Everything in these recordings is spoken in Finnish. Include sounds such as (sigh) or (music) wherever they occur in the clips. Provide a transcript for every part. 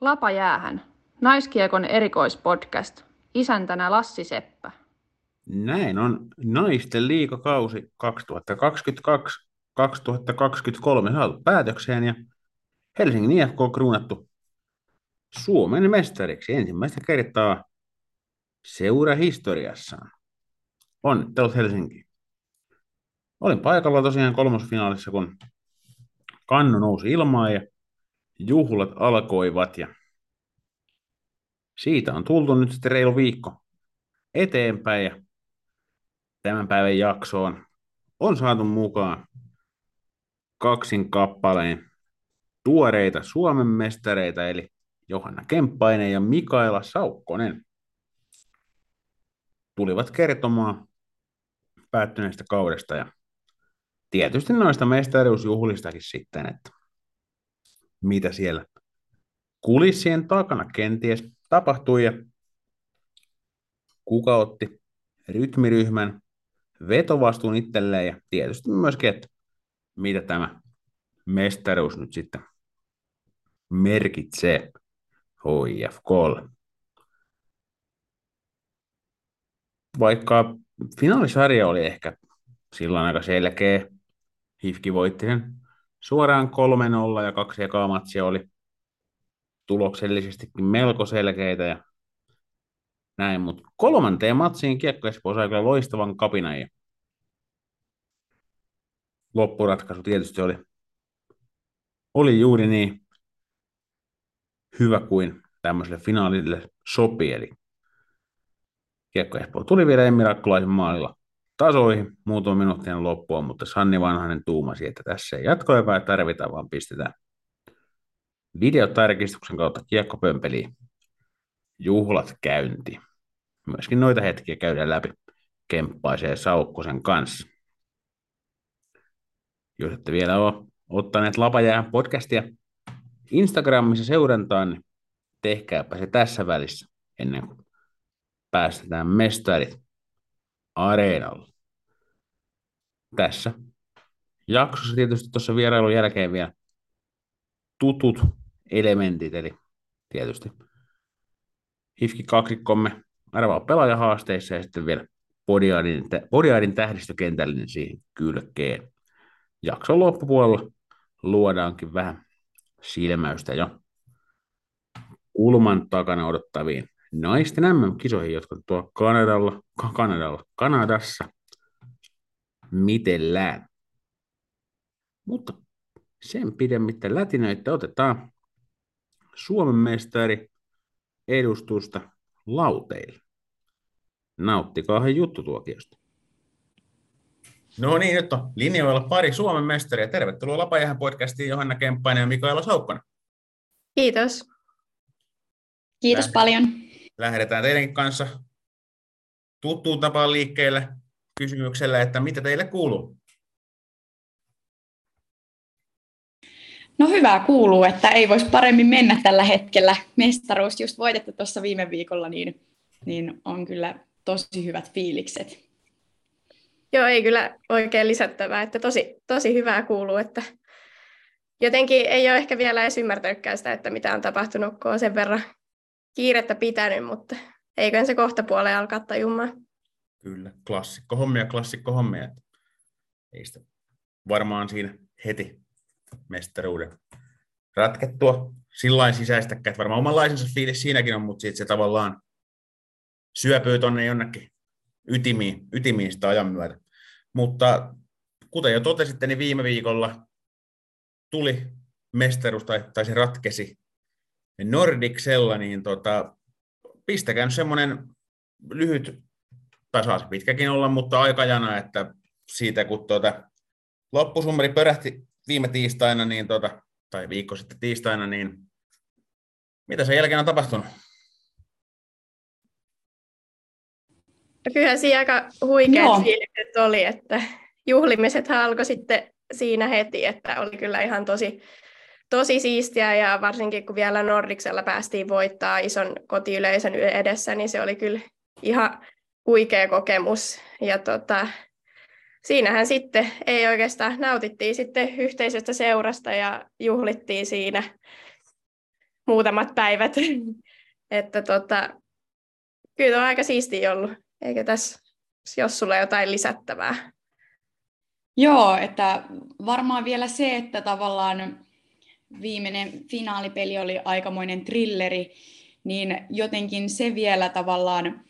Lapa jäähän. Naiskiekon erikoispodcast. Isäntänä Lassi Seppä. Näin on naisten liikakausi 2022-2023 saatu päätökseen ja Helsingin IFK on kruunattu Suomen mestariksi ensimmäistä kertaa seurahistoriassaan. Onnittelut Helsinki. Olin paikalla tosiaan kolmosfinaalissa, kun kannu nousi ilmaan ja juhlat alkoivat ja siitä on tultu nyt sitten reilu viikko eteenpäin ja tämän päivän jaksoon on saatu mukaan kaksin kappaleen tuoreita Suomen mestareita, eli Johanna Kemppainen ja Mikaela Saukkonen. Tulivat kertomaan päättyneestä kaudesta ja tietysti noista mestaruusjuhlistakin sitten, että mitä siellä kulissien takana kenties tapahtui ja kuka otti rytmiryhmän vetovastuun itselleen ja tietysti myöskin, että mitä tämä mestaruus nyt sitten merkitsee HIFKlle. Vaikka finaalisarja oli ehkä silloin aika selkeä, Hifki voitti sen suoraan 3-0 ja kaksi ekaa matsia oli tuloksellisestikin melko selkeitä ja näin, mutta kolmanteen matsiin Kiekko Espoo sai kyllä loistavan kapinan ja loppuratkaisu tietysti oli, oli juuri niin hyvä kuin tämmöiselle finaalille sopii, eli Kiekko Espoo tuli vielä Emmi Rakkulaisen maalilla tasoihin muutama minuuttien loppua, mutta Sanni Vanhanen tuumasi, että tässä ei jatkoaikaa tarvita, vaan pistetään videotarkistuksen kautta kiekkopömpeliin juhlat käynti. Myöskin noita hetkiä käydään läpi Kemppaisen Saukkosen kanssa. Jos ette vielä ole ottaneet Lapajään podcastia Instagramissa seurantaan, niin tehkääpä se tässä välissä ennen kuin päästetään mestarit areenalle. Tässä jaksossa tietysti tuossa vierailun jälkeen vielä tutut elementit, eli tietysti Hifki kaksikkomme arvaa pelaajahaasteissa ja sitten vielä Podiaadin, Podiaadin tähdistökentällinen siihen kylkeen. Jakson loppupuolella luodaankin vähän silmäystä jo kulman takana odottaviin naisten MM-kisoihin, jotka tuo Kanadalla, Kanadalla, Kanadassa mitellään. Mutta sen pidemmittä lätinöitä otetaan Suomen mestari edustusta lauteille. Nauttikaa he juttutuokiosta. No niin, nyt on linjoilla pari Suomen mestaria. Tervetuloa Lapajahan podcastiin Johanna Kemppainen ja Mikaela Saukkonen. Kiitos. Kiitos Lähdet, paljon. Lähdetään teidänkin kanssa tuttuun tapaan liikkeelle kysymyksellä, että mitä teille kuuluu? No hyvä kuuluu, että ei voisi paremmin mennä tällä hetkellä. Mestaruus just voitettu tuossa viime viikolla, niin, niin on kyllä tosi hyvät fiilikset. Joo, ei kyllä oikein lisättävää, että tosi, tosi hyvää kuuluu, että jotenkin ei ole ehkä vielä edes ymmärtänytkään sitä, että mitä on tapahtunut, kun on sen verran kiirettä pitänyt, mutta eiköhän se kohta puoleen alkaa tajumaan. Kyllä, klassikko hommia, klassikko hommia. Ei sitä varmaan siinä heti mestaruuden ratkettua sillä sisäistäkään, että varmaan omanlaisensa fiilis siinäkin on, mutta sitten se tavallaan syöpyy tuonne jonnekin ytimiin, ytimiin sitä ajan myötä. Mutta kuten jo totesitte, niin viime viikolla tuli mestaruus tai, tai se ratkesi Nordicsella, niin tota, pistäkää semmoinen lyhyt, tai saa se pitkäkin olla, mutta aikajana, että siitä kun tuota, loppusummeri pörähti viime tiistaina, niin tota, tai viikko sitten tiistaina, niin mitä sen jälkeen on tapahtunut? No kyllähän siinä aika huikeat fiilikset oli, että juhlimiset alkoi sitten siinä heti, että oli kyllä ihan tosi, tosi siistiä ja varsinkin kun vielä Nordiksella päästiin voittaa ison kotiyleisön edessä, niin se oli kyllä ihan huikea kokemus. Ja tota, siinähän sitten ei oikeastaan nautittiin sitten yhteisestä seurasta ja juhlittiin siinä. muutamat päivät. (laughs) että tota, kyllä on aika siistiä ollut. Eikä tässä, jos sulla jotain lisättävää? Joo, että varmaan vielä se, että tavallaan viimeinen finaalipeli oli aikamoinen trilleri, niin jotenkin se vielä tavallaan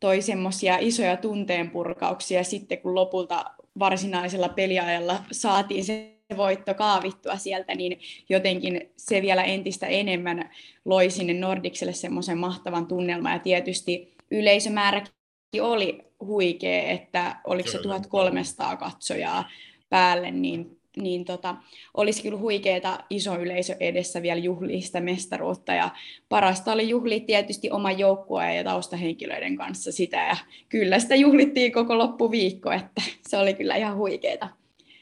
toi semmoisia isoja tunteenpurkauksia sitten, kun lopulta varsinaisella peliajalla saatiin se voitto kaavittua sieltä, niin jotenkin se vielä entistä enemmän loi sinne Nordikselle semmoisen mahtavan tunnelman, ja tietysti yleisömääräkin oli huikea, että oliko se 1300 katsojaa päälle, niin niin tota, olisi kyllä huikeeta iso yleisö edessä vielä juhlia sitä mestaruutta. Ja parasta oli juhlia tietysti oman joukkueen ja taustahenkilöiden kanssa sitä. Ja kyllä sitä juhlittiin koko loppuviikko, että se oli kyllä ihan huikeeta.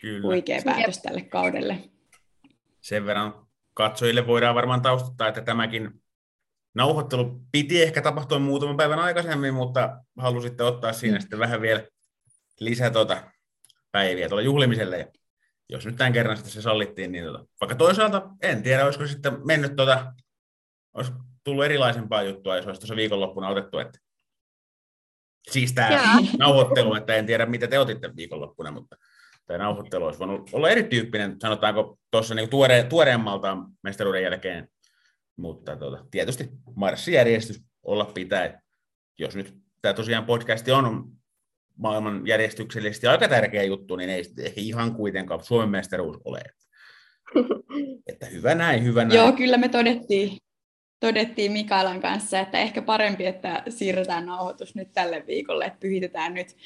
Kyllä. Huikea päätös tälle kaudelle. Sen verran katsojille voidaan varmaan taustuttaa, että tämäkin nauhoittelu piti ehkä tapahtua muutaman päivän aikaisemmin, mutta halusitte ottaa siinä mm. sitten vähän vielä lisää tuota päiviä tuolla juhlimiselle. Jos nyt tämän kerran sitten se sallittiin, niin tota, vaikka toisaalta en tiedä, olisiko sitten mennyt tota, olisi tullut erilaisempaa juttua, jos olisi tuossa viikonloppuna otettu, että siis tämä nauhoittelu, että en tiedä, mitä te otitte viikonloppuna, mutta tämä nauhoittelu olisi voinut olla erityyppinen, sanotaanko tuossa niin tuore, tuoreemmaltaan mestaruuden jälkeen, mutta tota, tietysti marssijärjestys olla pitää, jos nyt tämä tosiaan podcasti on maailman järjestyksellisesti aika tärkeä juttu, niin ei, ei ihan kuitenkaan Suomen mestaruus ole. (laughs) Että hyvä näin, hyvä näin. Joo, kyllä me todettiin, todettiin Mikaelan kanssa, että ehkä parempi, että siirretään nauhoitus nyt tälle viikolle, että pyhitetään nyt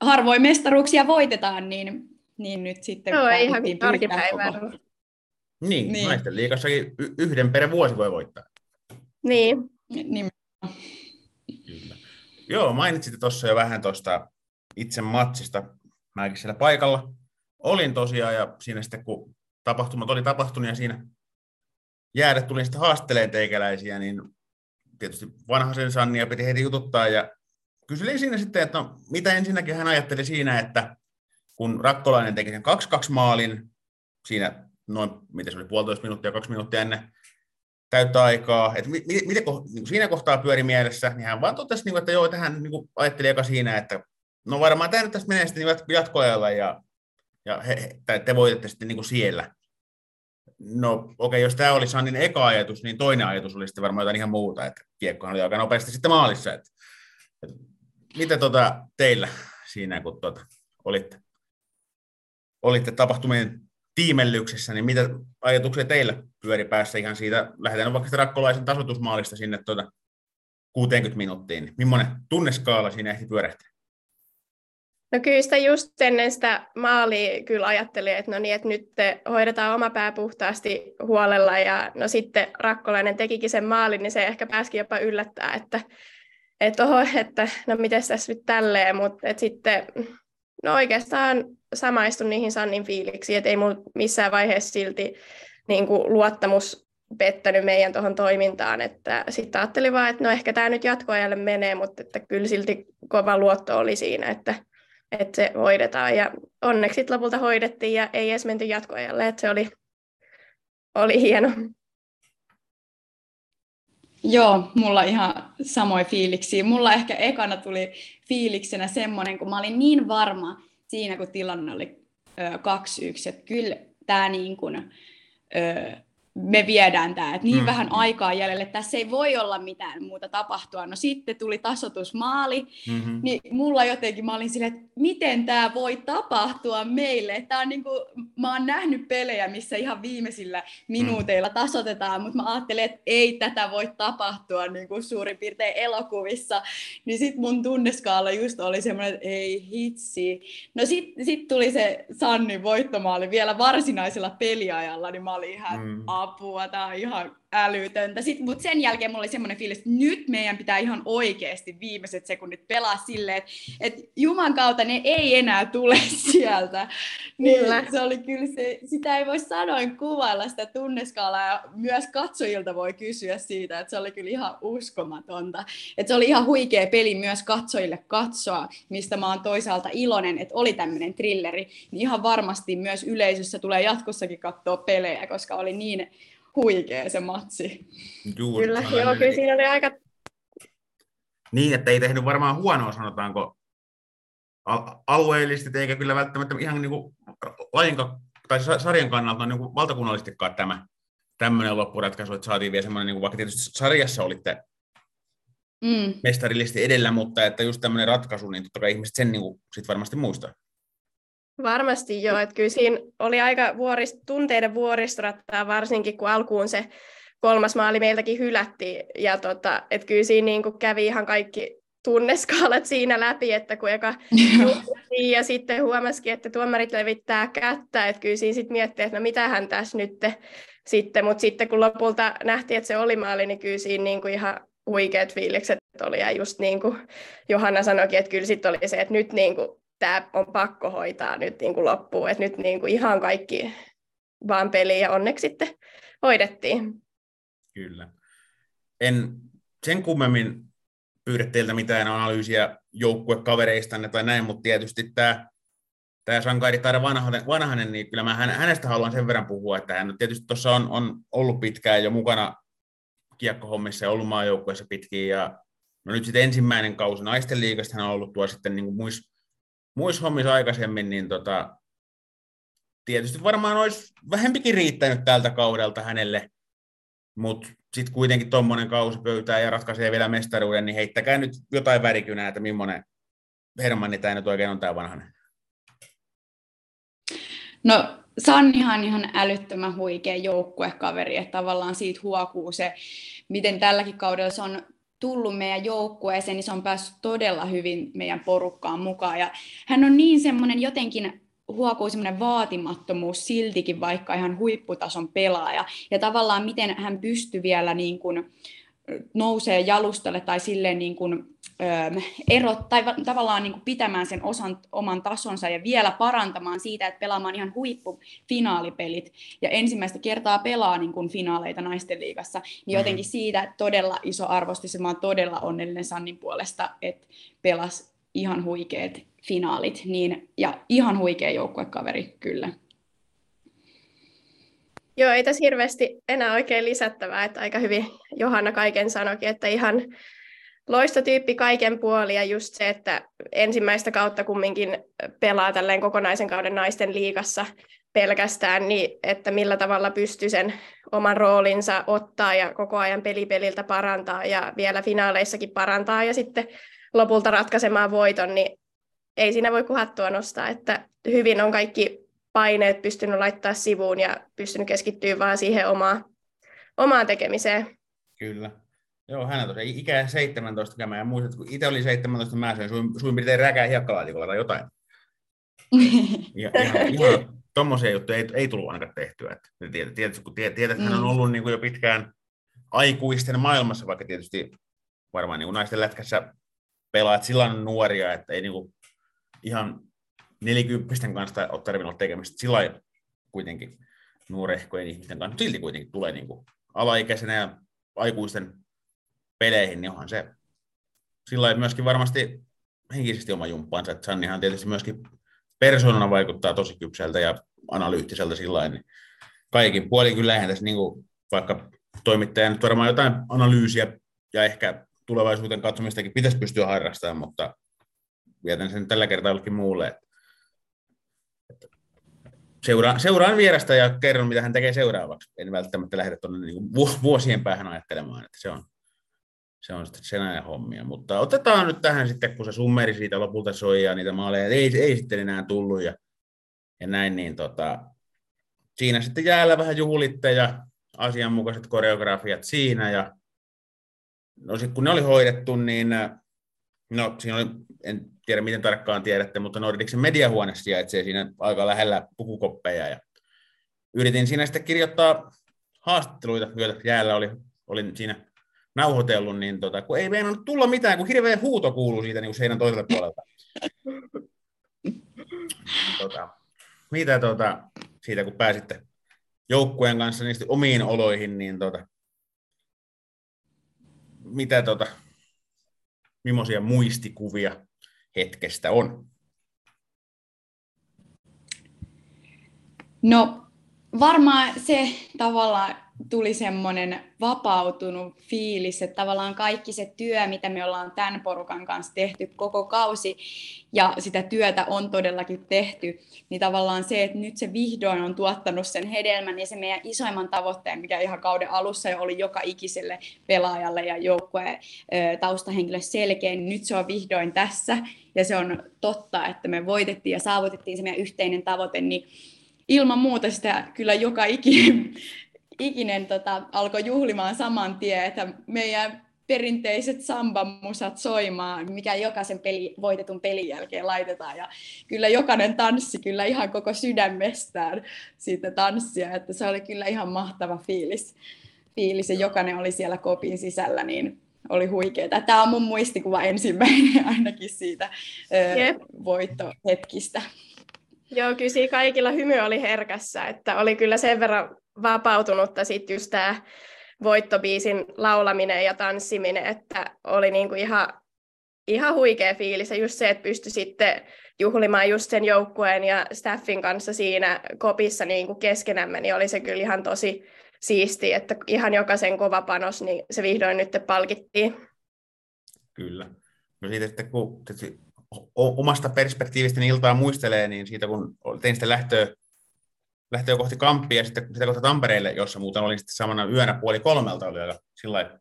harvoin mestaruuksia voitetaan, niin, niin nyt sitten Joo, ihan arkipäivää. Niin, niin, naisten liikassakin yhden per vuosi voi voittaa. Niin. niin. Joo, mainitsitte tuossa jo vähän tuosta itse matsista. Mäkin siellä paikalla olin tosiaan, ja siinä sitten kun tapahtumat oli tapahtunut, ja siinä jäädä tuli sitten haasteleen teikäläisiä, niin tietysti vanhaisen Sannia piti heti jututtaa, ja kyselin siinä sitten, että no, mitä ensinnäkin hän ajatteli siinä, että kun Rakkolainen teki sen 2-2 maalin, siinä noin, miten se oli, puolitoista minuuttia, kaksi minuuttia ennen täyttä aikaa, että miten, miten niin siinä kohtaa pyöri mielessä, niin hän vaan totesi, niin että joo, tähän niin ajatteli eka siinä, että no varmaan tämä nyt tästä menee sitten niin jatkoajalla ja, ja he, he, te voitatte sitten niin kuin siellä. No okei, okay, jos tämä oli Sannin eka ajatus, niin toinen ajatus oli sitten varmaan jotain ihan muuta, että kiekkohan oli aika nopeasti sitten maalissa. Että, että mitä tota teillä siinä, kun tota, olitte, olitte tapahtumien tiimellyksessä, niin mitä ajatuksia teillä pyöri päässä ihan siitä, lähdetään vaikka sitä rakkolaisen tasoitusmaalista sinne tuota 60 minuuttiin, niin millainen tunneskaala siinä ehti pyörähtää? No kyllä sitä just ennen sitä maalia kyllä ajattelin, että no niin, että nyt hoidetaan oma pää puhtaasti huolella ja no sitten Rakkolainen tekikin sen maalin, niin se ehkä pääsikin jopa yllättää, että, että, oho, että no miten tässä nyt tälleen, mutta sitten no oikeastaan samaistun niihin Sannin fiiliksiin, että ei mulla missään vaiheessa silti niin kuin luottamus pettänyt meidän tuohon toimintaan, että sitten ajattelin vaan, että no ehkä tämä nyt jatkoajalle menee, mutta että kyllä silti kova luotto oli siinä, että, että se hoidetaan ja onneksi lopulta hoidettiin ja ei edes menty jatkoajalle, että se oli, oli hieno. Joo, mulla ihan samoin fiiliksi. Mulla ehkä ekana tuli fiiliksenä semmoinen, kun mä olin niin varma siinä, kun tilanne oli 2-1, että kyllä tämä niin kuin, ö, me viedään tämä, että niin mm. vähän aikaa jäljelle, että tässä ei voi olla mitään muuta tapahtua. No sitten tuli tasotusmaali, mm-hmm. niin mulla jotenkin, mä olin silleen, että miten tämä voi tapahtua meille. Tämä on niin kuin, mä oon nähnyt pelejä, missä ihan viimeisillä minuuteilla tasotetaan, mutta mä ajattelin, että ei tätä voi tapahtua niin kuin suurin piirtein elokuvissa. Niin sitten mun tunneskaala just oli semmoinen, että ei hitsi. No sitten sit tuli se Sannin voittomaali vielä varsinaisella peliajalla, niin mä olin ihan mm apua, tämä on ihan älytöntä. Mutta sen jälkeen mulla oli semmoinen fiilis, että nyt meidän pitää ihan oikeasti viimeiset sekunnit pelaa silleen, että, että Juman kautta ne ei enää tule (laughs) sieltä. Niin se oli kyllä se, sitä ei voi sanoin kuvailla sitä tunneskaalaa ja myös katsojilta voi kysyä siitä, että se oli kyllä ihan uskomatonta. Että se oli ihan huikea peli myös katsojille katsoa, mistä mä oon toisaalta iloinen, että oli tämmöinen trilleri. Niin ihan varmasti myös yleisössä tulee jatkossakin katsoa pelejä, koska oli niin huikea se matsi. Juuri, kyllä, joo, kyllä siinä oli aika... Niin, että ei tehnyt varmaan huonoa, sanotaanko, alueellisesti, eikä kyllä välttämättä ihan niin kuin lajinka, tai sarjan kannalta niin kuin valtakunnallisestikaan tämä tämmöinen loppuratkaisu, että saatiin vielä semmoinen, niin kuin vaikka tietysti sarjassa olitte mm. mestarillisesti edellä, mutta että just tämmöinen ratkaisu, niin totta kai ihmiset sen niin kuin, sit varmasti muistaa. Varmasti joo, että kyllä siinä oli aika vuorist, tunteiden vuoristorattaa, varsinkin kun alkuun se kolmas maali meiltäkin hylättiin, ja tota, että kyllä siinä niin kuin kävi ihan kaikki tunneskaalat siinä läpi, että kun eka (laughs) ja sitten huomasikin, että tuomarit levittää kättä, että kyllä siinä sitten miettii, että no mitähän tässä nyt sitten, mutta sitten kun lopulta nähtiin, että se oli maali, niin kyllä siinä niin kuin ihan huikeat fiilikset oli, ja just niin kuin Johanna sanoikin, että kyllä sitten oli se, että nyt niin kuin tämä on pakko hoitaa nyt niin kuin loppuun, että nyt niin kuin ihan kaikki vaan peli ja onneksi sitten hoidettiin. Kyllä. En sen kummemmin pyydä teiltä mitään analyysiä joukkuekavereistanne tai näin, mutta tietysti tämä, tämä Sankari Taira Vanhanen, Vanhanen, niin kyllä mä hänestä haluan sen verran puhua, että hän tietysti tuossa on, on ollut pitkään jo mukana kiekkohommissa ja ollut maajoukkueessa pitkin, ja no nyt sitten ensimmäinen kausi naisten liigasta hän on ollut tuo sitten niin kuin muissa, muissa hommissa aikaisemmin, niin tota, tietysti varmaan olisi vähempikin riittänyt tältä kaudelta hänelle, mutta sitten kuitenkin tuommoinen kausi pöytää ja ratkaisee vielä mestaruuden, niin heittäkää nyt jotain värikynää, että millainen Hermanni tämä nyt oikein on tämä vanhanen. No Sannihan ihan älyttömän huikea joukkuekaveri, että tavallaan siitä huokuu se, miten tälläkin kaudella se on tullut meidän joukkueeseen, niin se on päässyt todella hyvin meidän porukkaan mukaan. Ja hän on niin semmoinen jotenkin huokuu semmoinen vaatimattomuus siltikin, vaikka ihan huipputason pelaaja. Ja tavallaan miten hän pystyy vielä niin kuin nousee jalustalle tai silleen niin kuin, ö, erot, tai va- tavallaan niin kuin pitämään sen osan, oman tasonsa ja vielä parantamaan siitä, että pelaamaan ihan huippufinaalipelit ja ensimmäistä kertaa pelaa niin kuin finaaleita naisten liigassa, niin mm-hmm. jotenkin siitä todella iso arvostus ja mä oon todella onnellinen Sannin puolesta, että pelas ihan huikeat finaalit, niin, ja ihan huikea joukkuekaveri kyllä. Joo, ei tässä hirveästi enää oikein lisättävää, että aika hyvin Johanna kaiken sanoikin, että ihan loistotyyppi kaiken puoli ja just se, että ensimmäistä kautta kumminkin pelaa tälleen kokonaisen kauden naisten liigassa pelkästään, niin että millä tavalla pystyy sen oman roolinsa ottaa ja koko ajan pelipeliltä parantaa ja vielä finaaleissakin parantaa ja sitten lopulta ratkaisemaan voiton, niin ei siinä voi kuhattua nostaa, että hyvin on kaikki paineet pystynyt laittaa sivuun ja pystynyt keskittyä vaan siihen omaan, omaan tekemiseen. Kyllä. Joo, hän on tosiaan ikä 17, ja mä muistan, kun itse oli 17, mä söin suin, suin piirtein räkää hiekkalaatikolla tai jotain. (laughs) ja, ihan, ihan tommosia juttuja ei, ei tullut ainakaan tehtyä. Että tiedät, kun tiedät, tiedät, että hän on mm. ollut niin kuin jo pitkään aikuisten maailmassa, vaikka tietysti varmaan niin kuin naisten lätkässä pelaat silloin nuoria, että ei niin kuin ihan nelikymppisten kanssa ole tarvinnut tekemistä sillä kuitenkin nuorehkojen ihmisten kanssa, silti kuitenkin tulee niin kuin alaikäisenä ja aikuisten peleihin, niin onhan se sillä myöskin varmasti henkisesti oma jumppaansa, että Sannihan tietysti myöskin persoonana vaikuttaa tosi kypsältä ja analyyttiseltä sillä niin kaikin puolin kyllä eihän tässä niin kuin, vaikka toimittaja nyt varmaan jotain analyysiä ja ehkä tulevaisuuden katsomistakin pitäisi pystyä harrastamaan, mutta vietän sen tällä kertaa jollekin muulle. Seuraan, seuraan vierestä ja kerron, mitä hän tekee seuraavaksi. En välttämättä lähde tuonne niin vuosien päähän ajattelemaan, että se on, se on sitten sen ajan hommia. Mutta otetaan nyt tähän sitten, kun se summeri siitä lopulta soi ja niitä maaleja ei, ei sitten enää tullut ja, ja näin, niin tota, siinä sitten jäällä vähän juhlitte ja asianmukaiset koreografiat siinä ja no sitten kun ne oli hoidettu, niin no siinä oli, en tiedä miten tarkkaan tiedätte, mutta Nordicsin mediahuone sijaitsee siinä aika lähellä pukukoppeja. Ja yritin siinä sitten kirjoittaa haastatteluita, joita jäällä oli, olin siinä nauhoitellut, niin tota, kun ei meinannut tulla mitään, kun hirveä huuto kuuluu siitä niin seinän toiselta puolelta. tota, mitä tota, siitä, kun pääsitte joukkueen kanssa niistä omiin oloihin, niin tota, mitä tota, millaisia muistikuvia hetkestä on? No varmaan se tavallaan tuli semmoinen vapautunut fiilis, että tavallaan kaikki se työ, mitä me ollaan tämän porukan kanssa tehty koko kausi, ja sitä työtä on todellakin tehty, niin tavallaan se, että nyt se vihdoin on tuottanut sen hedelmän, ja se meidän isoimman tavoitteen, mikä ihan kauden alussa jo oli joka ikiselle pelaajalle ja joukkueen taustahenkilölle selkeä, niin nyt se on vihdoin tässä, ja se on totta, että me voitettiin ja saavutettiin se meidän yhteinen tavoite, niin ilman muuta sitä kyllä joka ikinen, ikinen tota, alkoi juhlimaan saman tien, että meidän perinteiset sambamusat soimaan, mikä jokaisen peli, voitetun pelin jälkeen laitetaan. Ja kyllä jokainen tanssi kyllä ihan koko sydämestään siitä tanssia, että se oli kyllä ihan mahtava fiilis. fiilis ja jokainen oli siellä kopin sisällä, niin oli huikeaa. Tämä on mun muistikuva ensimmäinen (laughs) ainakin siitä yep. voittohetkistä. Joo, kyllä siinä kaikilla hymy oli herkässä, että oli kyllä sen verran vapautunutta sitten just tämä voittobiisin laulaminen ja tanssiminen, että oli niinku ihan, ihan huikea fiilis. Ja just se, että pystyi sitten juhlimaan just sen joukkueen ja staffin kanssa siinä kopissa niinku keskenämme, niin oli se kyllä ihan tosi siisti, että ihan jokaisen kova panos, niin se vihdoin nyt palkittiin. Kyllä. No siitä, että kun omasta perspektiivistä iltaa muistelee, niin siitä kun tein sitä lähtöä, lähtöä kohti Kamppia ja sitten sitä kohta Tampereelle, jossa muuten olin sitten samana yönä puoli kolmelta, oli aika sillä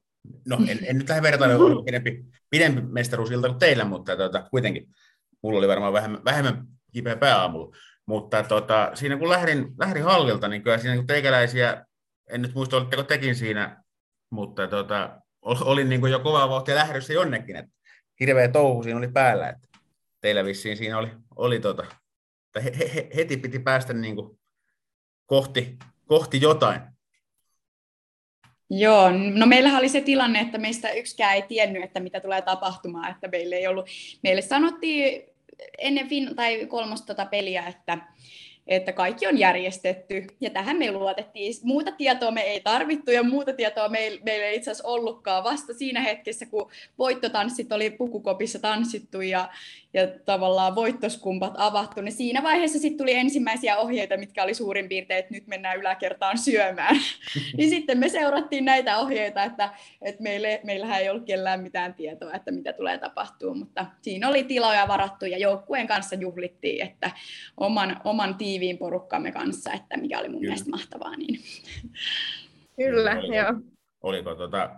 no en, en nyt lähde vertailla, oli pidempi, pidempi mestaruusilta kuin teillä, mutta tota, kuitenkin mulla oli varmaan vähemmän, vähemmän kipeä pääaamulla. Mutta tota, siinä kun lähdin, lähdin hallilta, niin kyllä siinä kun teikäläisiä, en nyt muista, olitteko tekin siinä, mutta tota, olin niin kuin jo kovaa vauhtia lähdössä jonnekin, että hirveä touhu siinä oli päällä, että teillä vissiin siinä oli, oli tota, he, he, heti piti päästä niin kuin kohti, kohti jotain. Joo, no meillähän oli se tilanne, että meistä yksikään ei tiennyt, että mitä tulee tapahtumaan, että meille ei ollut, meille sanottiin ennen fin- tai kolmosta tota peliä, että että kaikki on järjestetty, ja tähän me luotettiin. Muuta tietoa me ei tarvittu, ja muuta tietoa meillä ei itse asiassa ollutkaan vasta siinä hetkessä, kun voittotanssit oli pukukopissa tanssittu, ja, ja tavallaan voittoskumpat avattu, niin siinä vaiheessa sitten tuli ensimmäisiä ohjeita, mitkä oli suurin piirtein, että nyt mennään yläkertaan syömään. (laughs) niin sitten me seurattiin näitä ohjeita, että, että meille, meillähän ei ollut kellään mitään tietoa, että mitä tulee tapahtuu, mutta siinä oli tiloja varattu ja joukkueen kanssa juhlittiin, että oman, oman tiiviin porukkamme kanssa, että mikä oli mun Kyllä. mielestä mahtavaa. Niin. Kyllä, oliko, joo. Oliko tota,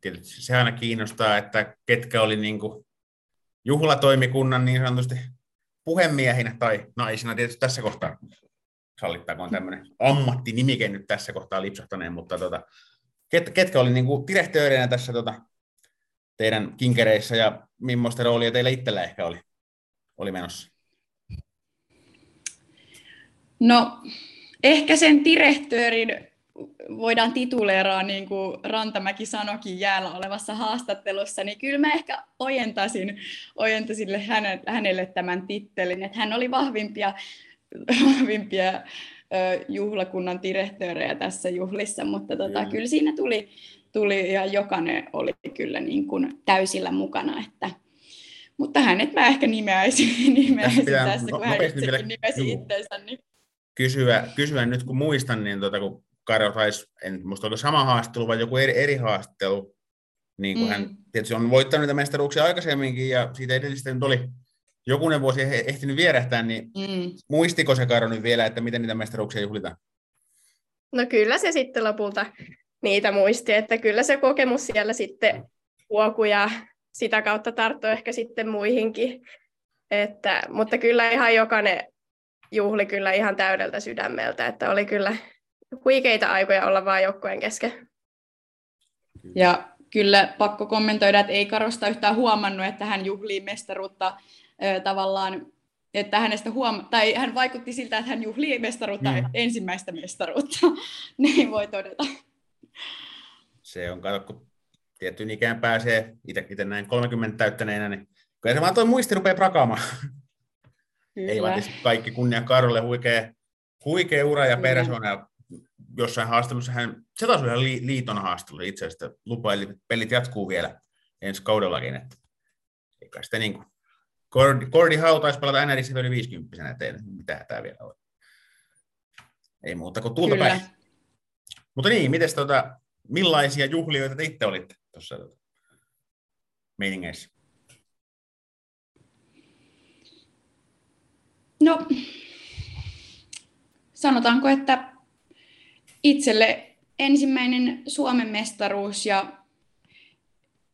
tietysti se aina kiinnostaa, että ketkä oli niin kuin juhlatoimikunnan niin sanotusti puhemiehinä tai naisina tietysti tässä kohtaa sallittakoon tämmöinen ammattinimike nyt tässä kohtaa lipsahtaneen, mutta tota, ket, ketkä oli niin direktöörinä tässä tota, teidän kinkereissä ja millaista roolia teillä itsellä ehkä oli, oli menossa? No, ehkä sen direktöörin voidaan tituleeraa, niin kuin Rantamäki sanokin jäällä olevassa haastattelussa, niin kyllä mä ehkä ojentasin, ojentasin hänelle, tämän tittelin, että hän oli vahvimpia, vahvimpia juhlakunnan direktöörejä tässä juhlissa, mutta tota, mm. kyllä siinä tuli, tuli ja jokainen oli kyllä niin kuin täysillä mukana, että mutta hänet mä ehkä nimeäisin, (laughs) nimeäisin tässä, tässä kun hän itsekin nimesi itsensä. Niin. Kysyä, kysyä nyt kun muistan, niin tota, kun Karjo taisi, en muista onko sama haastattelu vai joku eri, eri haastattelu, niin kuin mm. hän tietysti on voittanut niitä mestaruuksia aikaisemminkin ja siitä edellistä nyt oli jokunen vuosi ehtinyt vierähtää, niin mm. muistiko se Karjo nyt vielä, että miten niitä mestaruuksia juhlitaan? No kyllä se sitten lopulta niitä muisti, että kyllä se kokemus siellä sitten huokui ja sitä kautta tarttui ehkä sitten muihinkin. Että, mutta kyllä ihan jokainen juhli kyllä ihan täydeltä sydämeltä, että oli kyllä huikeita aikoja olla vain joukkueen kesken. Ja kyllä pakko kommentoida, että ei Karosta yhtään huomannut, että hän juhlii mestaruutta ö, tavallaan, että hänestä huom- tai hän vaikutti siltä, että hän juhlii mestaruutta, mm. ensimmäistä mestaruutta. (laughs) Niin voi todeta. Se on, kato, kun tiettyyn ikään pääsee, itse näin 30 täyttäneenä, niin kyllä se vaan toi muisti rupeaa prakaamaan. Kyllä. Ei vaan kaikki kunnia Karolle, huikea, huikea ura ja persona jossain haastattelussa hän, se taas oli ihan liiton haastelu itse asiassa, lupaili, pelit jatkuu vielä ensi kaudellakin, että eikä sitä niin kuin, Kordi, Kordi Hau taisi palata NRissä yli 50 että ei mitä tämä vielä ole. Ei muuta kuin tuulta päin. Mutta niin, miten tota, millaisia juhlioita te itse olitte tuossa tota, meiningeissä? No, sanotaanko, että itselle ensimmäinen Suomen mestaruus ja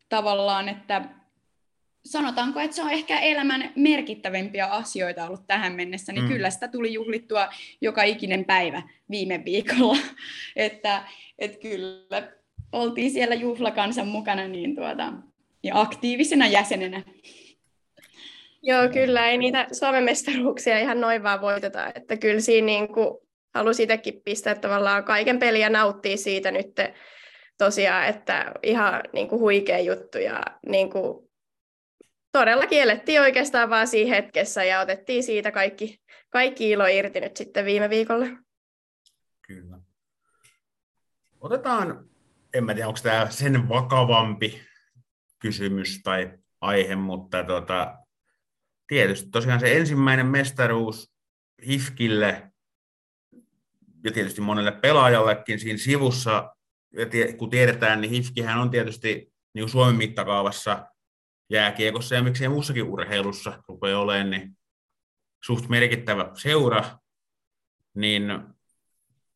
tavallaan, että sanotaanko, että se on ehkä elämän merkittävimpiä asioita ollut tähän mennessä, niin mm. kyllä sitä tuli juhlittua joka ikinen päivä viime viikolla. (laughs) että, että kyllä oltiin siellä juhlakansan mukana niin tuota, ja aktiivisena jäsenenä. Joo, kyllä ei niitä Suomen mestaruuksia ihan noin vaan voiteta, että kyllä siinä niin kuin halusi itsekin pistää tavallaan kaiken peliä nauttii siitä nyt tosiaan, että ihan niin kuin huikea juttu ja niin kuin todellakin elettiin oikeastaan vaan siinä hetkessä ja otettiin siitä kaikki, kaikki ilo irti nyt sitten viime viikolla. Kyllä. Otetaan, en mä tiedä, onko tämä sen vakavampi kysymys tai aihe, mutta tota, tietysti. Tosiaan se ensimmäinen mestaruus HIFKille ja tietysti monelle pelaajallekin siinä sivussa, kun tiedetään, niin HIFKihän on tietysti niin Suomen mittakaavassa jääkiekossa ja miksei muussakin urheilussa rupeaa olemaan, niin suht merkittävä seura, niin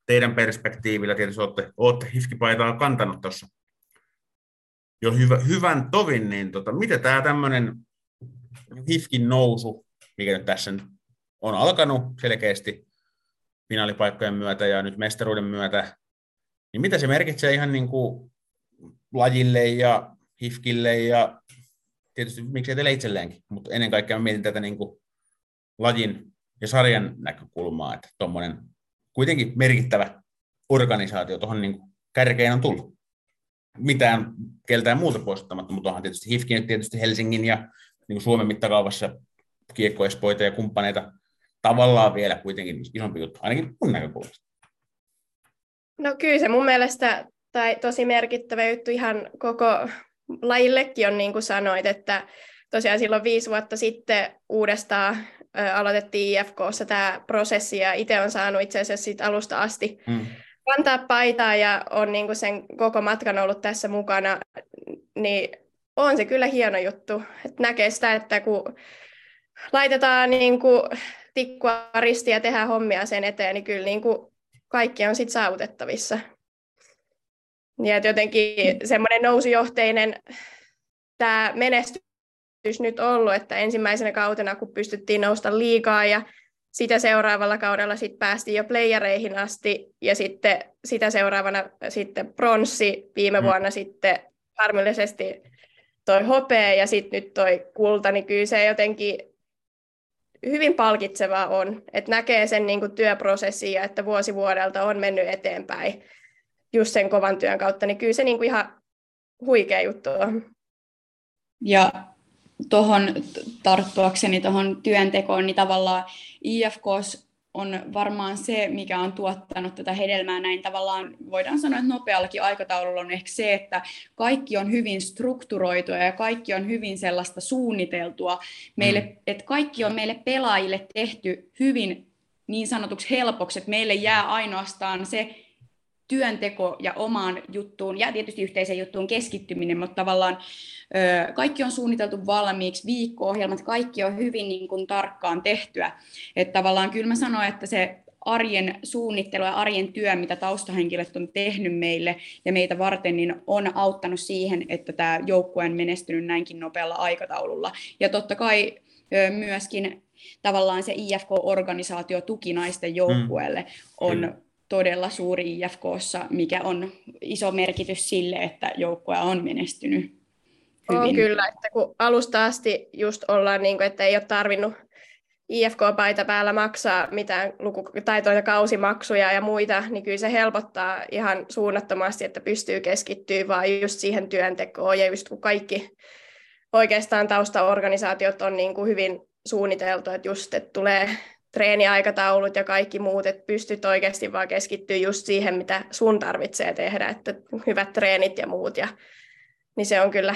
teidän perspektiivillä tietysti olette, olette HIFKI-paitaa kantanut tuossa jo hyvä, hyvän tovin, niin tota, miten tämä tämmöinen HIFKin nousu, mikä nyt tässä on alkanut selkeästi finaalipaikkojen myötä ja nyt mestaruuden myötä, niin mitä se merkitsee ihan niin kuin lajille ja HIFKille ja tietysti miksei teille itselleenkin, mutta ennen kaikkea mietin tätä niin kuin lajin ja sarjan näkökulmaa, että tuommoinen kuitenkin merkittävä organisaatio tuohon niin kärkeen on tullut. Mitään keltään muuta poistuttamatta, mutta onhan tietysti HIFKi nyt tietysti Helsingin ja niin kuin Suomen mittakaavassa kiekkoespoita ja kumppaneita tavallaan vielä kuitenkin isompi juttu, ainakin mun näkökulmasta. No kyllä se mun mielestä tai tosi merkittävä juttu ihan koko lajillekin on niin kuin sanoit, että tosiaan silloin viisi vuotta sitten uudestaan ö, aloitettiin IFKssa tämä prosessi ja itse on saanut itse asiassa siitä alusta asti mm. kantaa paitaa ja on niin kuin sen koko matkan ollut tässä mukana, niin on se kyllä hieno juttu, että näkee sitä, että kun laitetaan niin kuin tikkua ristiin ja tehdään hommia sen eteen, niin kyllä niin kuin kaikki on sitten saavutettavissa. Ja jotenkin semmoinen nousujohteinen tämä menestys nyt ollut, että ensimmäisenä kautena, kun pystyttiin nousta liikaa ja sitä seuraavalla kaudella sitten päästiin jo playereihin asti ja sitten sitä seuraavana sitten pronssi viime mm. vuonna sitten harmillisesti toi hopea ja sitten nyt toi kulta, niin kyllä se jotenkin hyvin palkitsevaa on, että näkee sen niin kuin työprosessin ja että vuosi vuodelta on mennyt eteenpäin just sen kovan työn kautta, niin kyllä se niin kuin ihan huikea juttu on. Ja tuohon tarttuakseni tuohon työntekoon, niin tavallaan IFKs on varmaan se, mikä on tuottanut tätä hedelmää näin tavallaan, voidaan sanoa, että nopeallakin aikataululla on ehkä se, että kaikki on hyvin strukturoitua ja kaikki on hyvin sellaista suunniteltua. Meille, mm. että kaikki on meille pelaajille tehty hyvin niin sanotuksi helpoksi, että meille jää ainoastaan se työnteko ja omaan juttuun ja tietysti yhteiseen juttuun keskittyminen, mutta tavallaan ö, kaikki on suunniteltu valmiiksi, viikko-ohjelmat, kaikki on hyvin niin kuin, tarkkaan tehtyä. Että tavallaan kyllä mä sanoin, että se arjen suunnittelu ja arjen työ, mitä taustahenkilöt on tehnyt meille ja meitä varten, niin on auttanut siihen, että tämä joukkue on menestynyt näinkin nopealla aikataululla. Ja totta kai myöskin tavallaan se IFK-organisaatio tuki naisten joukkueelle mm. on mm todella suuri IFKssa, mikä on iso merkitys sille, että joukkue on menestynyt hyvin. On kyllä, että kun alusta asti just ollaan, niin kuin, että ei ole tarvinnut IFK-paita päällä maksaa mitään luku- tai tuota kausimaksuja ja muita, niin kyllä se helpottaa ihan suunnattomasti, että pystyy keskittyä vaan just siihen työntekoon ja just kun kaikki oikeastaan taustaorganisaatiot on niin kuin hyvin suunniteltu, että just että tulee treeniaikataulut ja kaikki muut, että pystyt oikeasti vaan keskittyä just siihen, mitä sun tarvitsee tehdä, että hyvät treenit ja muut, ja, niin se on kyllä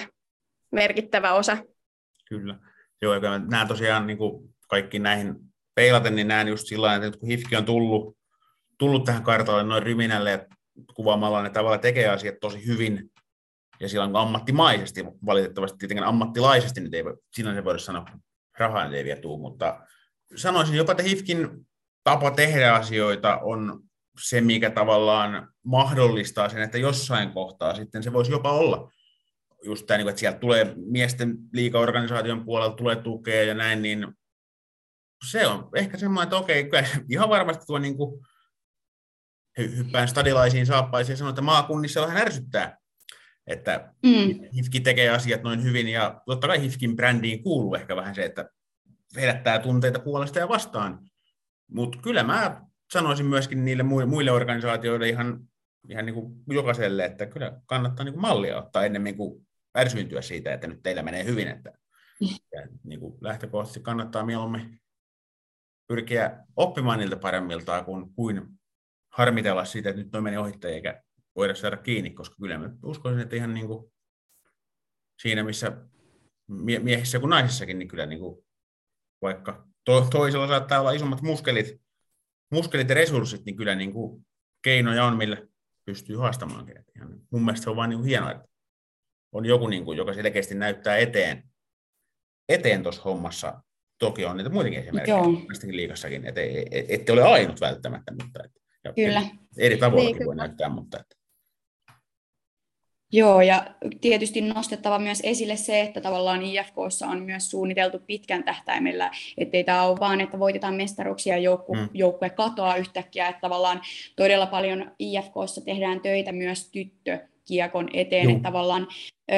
merkittävä osa. Kyllä. Joo, ja näen tosiaan niin kuin kaikki näihin peilaten, niin näen just sillä että kun HIFKI on tullut, tullut tähän kartalle noin ryminälle, että kuvaamalla ne tavalla tekee asiat tosi hyvin ja sillä on ammattimaisesti, valitettavasti tietenkin ammattilaisesti nyt ei sinänsä voida sanoa, rahaa ei vielä tuu, mutta sanoisin jopa, että HIFKin tapa tehdä asioita on se, mikä tavallaan mahdollistaa sen, että jossain kohtaa sitten se voisi jopa olla just tämä, niin että sieltä tulee miesten liikaorganisaation puolelta tulee tukea ja näin, niin se on ehkä semmoinen, että okei, kyllä ihan varmasti tuo niin kuin, hyppään stadilaisiin saappaisiin ja sanon, että maakunnissa vähän ärsyttää, että mm. HIFKI tekee asiat noin hyvin, ja totta kai HIFKin brändiin kuuluu ehkä vähän se, että herättää tunteita puolesta ja vastaan. Mutta kyllä mä sanoisin myöskin niille muille organisaatioille ihan, ihan niin kuin jokaiselle, että kyllä kannattaa niin kuin mallia ottaa ennemmin kuin ärsyyntyä siitä, että nyt teillä menee hyvin. Että, (laughs) ja niin kuin lähtökohtaisesti kannattaa mieluummin pyrkiä oppimaan niiltä paremmiltaan kuin, kuin harmitella siitä, että nyt noin meni ohittajia eikä voida saada kiinni, koska kyllä mä uskoisin, että ihan niin kuin siinä, missä miehissä kuin naisissakin, niin kyllä niin kuin vaikka to, toisella saattaa olla isommat muskelit, muskelit ja resurssit, niin kyllä niin kuin keinoja on, millä pystyy haastamaan. Ihan, mun mielestä se on vain niin hienoa, että on joku, niin kuin, joka selkeästi näyttää eteen, eteen tuossa hommassa. Toki on niitä muitakin esimerkkejä tästäkin liikassakin, että ette ole ainut välttämättä, mutta että, Kyllä. eri tavoillakin niin, voi näyttää, mutta että, Joo, ja tietysti nostettava myös esille se, että tavallaan IFKssa on myös suunniteltu pitkän tähtäimellä, ettei tämä ole vaan, että voitetaan mestaruuksia ja joukku, mm. joukkue katoaa yhtäkkiä, että tavallaan todella paljon IFKssa tehdään töitä myös tyttökiekon eteen, Joo. että tavallaan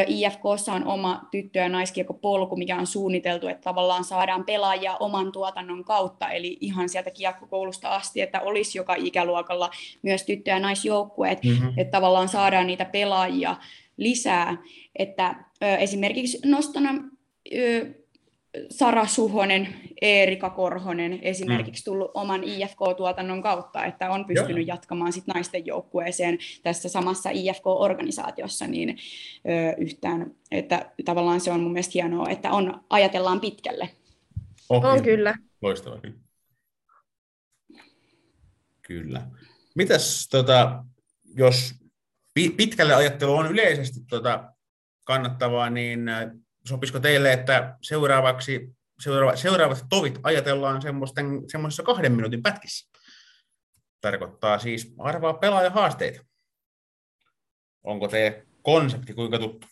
IFKssa on oma tyttö- ja naiskiekopolku, mikä on suunniteltu, että tavallaan saadaan pelaajia oman tuotannon kautta, eli ihan sieltä kiekkokoulusta asti, että olisi joka ikäluokalla myös tyttö- ja naisjoukkueet, mm-hmm. että tavallaan saadaan niitä pelaajia lisää, että ö, esimerkiksi nostana ö, Sara Suhonen, Eerika Korhonen esimerkiksi mm. tullut oman IFK-tuotannon kautta, että on pystynyt Joo. jatkamaan sit naisten joukkueeseen tässä samassa IFK-organisaatiossa niin ö, yhtään, että tavallaan se on mun mielestä hienoa, että on, ajatellaan pitkälle. Oh, on kyllä. Loistavaa. Kyllä. Mitäs, tota, jos pitkälle ajattelu on yleisesti tota, kannattavaa, niin sopisiko teille, että seuraavaksi, seuraava, seuraavat tovit ajatellaan semmoisissa kahden minuutin pätkissä? Tarkoittaa siis arvaa pelaajahaasteita. Onko teille konsepti kuinka tuttu?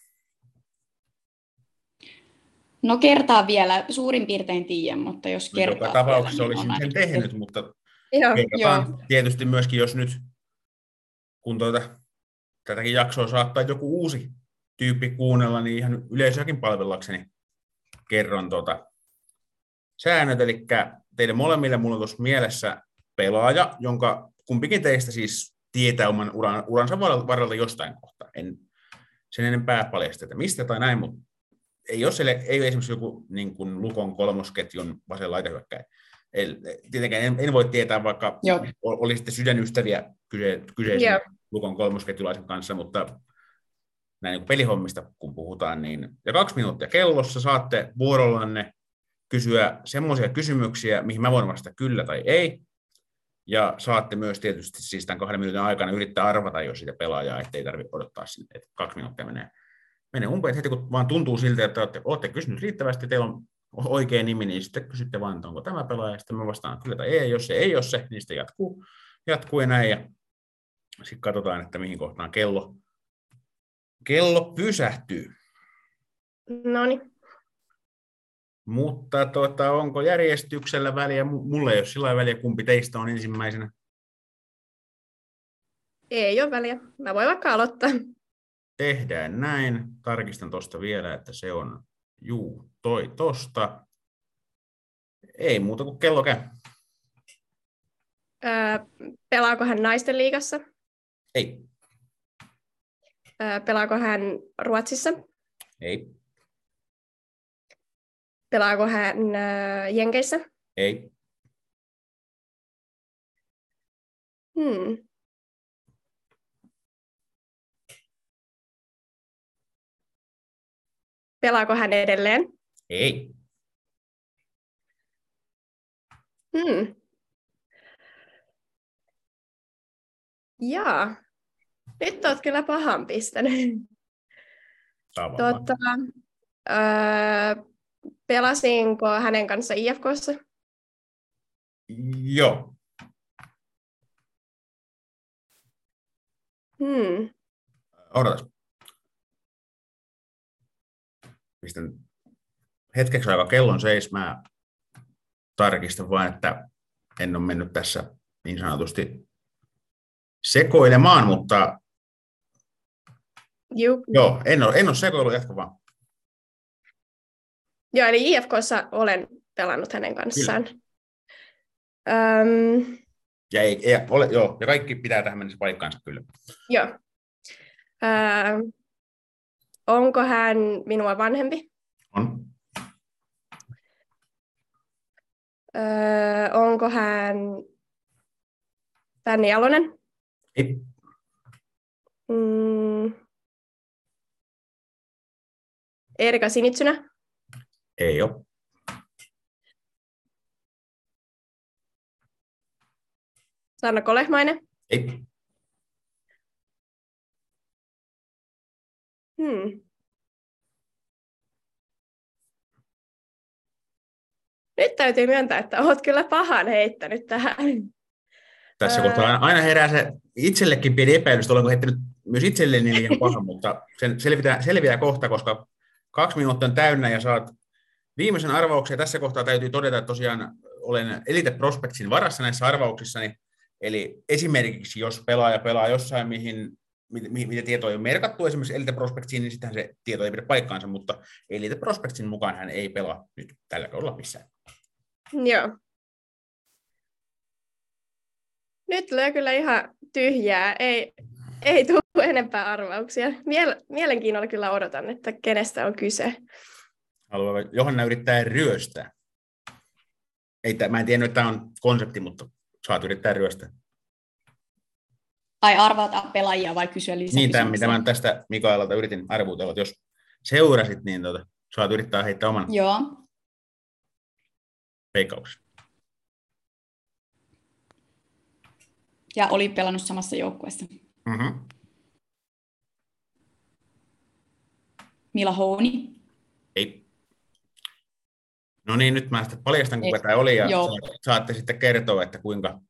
No kertaa vielä, suurin piirtein tiedän, mutta jos kertaa Joka tapauksessa niin olisin sen tehnyt, mutta joo, joo. tietysti myöskin, jos nyt, kun tuota, tätäkin jaksoa saattaa joku uusi tyyppi kuunnella, niin ihan yleisöäkin palvellakseni kerron tuota säännöt. Eli teille molemmille mulla on tuossa mielessä pelaaja, jonka kumpikin teistä siis tietää oman uran, uransa varrelta jostain kohtaa. En sen enempää paljasta, että mistä tai näin, mutta ei ole, siellä, ei ole esimerkiksi joku niin kuin Lukon kolmosketjun vasen laitahyökkäin. Tietenkään en, en, voi tietää, vaikka Joo. olisitte sydänystäviä kyse, kyseisen yeah. Lukon kolmosketjulaisen kanssa, mutta näin niin pelihommista kun puhutaan, niin ja kaksi minuuttia kellossa saatte vuorollanne kysyä semmoisia kysymyksiä, mihin mä voin vastata kyllä tai ei, ja saatte myös tietysti siis tämän kahden minuutin aikana yrittää arvata jo sitä pelaajaa, ettei tarvitse odottaa sinne, että kaksi minuuttia menee, menee umpeen. Heti kun vaan tuntuu siltä, että olette, olette kysynyt riittävästi, teillä on oikea nimi, niin sitten kysytte vaan, että onko tämä pelaaja, sitten mä vastaan kyllä tai ei, jos se ei ole se, niin sitten jatkuu, jatkuu ja näin, ja sitten katsotaan, että mihin kohtaan kello kello pysähtyy. No niin. Mutta tuota, onko järjestyksellä väliä? Mulla ei ole sillä väliä, kumpi teistä on ensimmäisenä. Ei ole väliä. Mä voin vaikka aloittaa. Tehdään näin. Tarkistan tuosta vielä, että se on juu, toi tosta. Ei muuta kuin kello käy. Öö, pelaako hän naisten liigassa? Ei. Pelaako hän Ruotsissa? Ei. Pelaako hän Jenkeissä? Ei. Hmm. Pelaako hän edelleen? Ei. Hmm. Jaa. Nyt oot kyllä pahan pistänyt. Tota, öö, pelasinko hänen kanssa IFKssa? Joo. Hmm. Odotas. Pistän hetkeksi aikaa kellon seis. Mä tarkistan vain, että en ole mennyt tässä niin sanotusti sekoilemaan, mutta Juu. joo, en ole, en ole sekoillut, jatka vaan. Joo, eli IFKssa olen pelannut hänen kanssaan. Öm, Ja, ei, ei, ole, joo, ja kaikki pitää tähän mennessä paikkaansa kyllä. joo. Öö, onko hän minua vanhempi? On. Öö, onko hän Tänni Jalonen? Ei. Mm. Erika Sinitsynä? Ei ole. Sanna Kolehmainen? Ei. Hmm. Nyt täytyy myöntää, että olet kyllä pahan heittänyt tähän. Tässä kohtaa aina- herää se itsellekin pieni epäilys, että olenko heittänyt myös itselleni liian paha, mutta sen selviää, selviää kohta, koska kaksi minuuttia on täynnä ja saat viimeisen arvauksen. Tässä kohtaa täytyy todeta, että tosiaan olen Elite Prospectsin varassa näissä arvauksissani. Eli esimerkiksi jos pelaaja pelaa jossain, mihin, mi- mi- mitä tietoa ei ole merkattu esimerkiksi Elite Prospectsiin, niin sittenhän se tieto ei pidä paikkaansa, mutta Elite Prospectsin mukaan hän ei pelaa nyt tällä kaudella missään. Joo. Nyt tulee kyllä ihan tyhjää. Ei, ei tule enempää arvauksia. Miel- mielenkiinnolla kyllä odotan, että kenestä on kyse. Haluaa, Johanna yrittää ryöstää. Ei, tää- mä en tiennyt, että tämä on konsepti, mutta saat yrittää ryöstää. Ai arvata pelaajia vai kysyä lisää Niin, tämän, mitä mä tästä Mikaelalta yritin arvuutella, että jos seurasit, niin tota, saat yrittää heittää oman Joo. veikkauksen. Ja oli pelannut samassa joukkueessa. Mm-hmm. Mila Houni. Ei. No niin, nyt mä sitten paljastan, kuka tämä oli, ja Joo. sa- saatte sitten kertoa, että kuinka,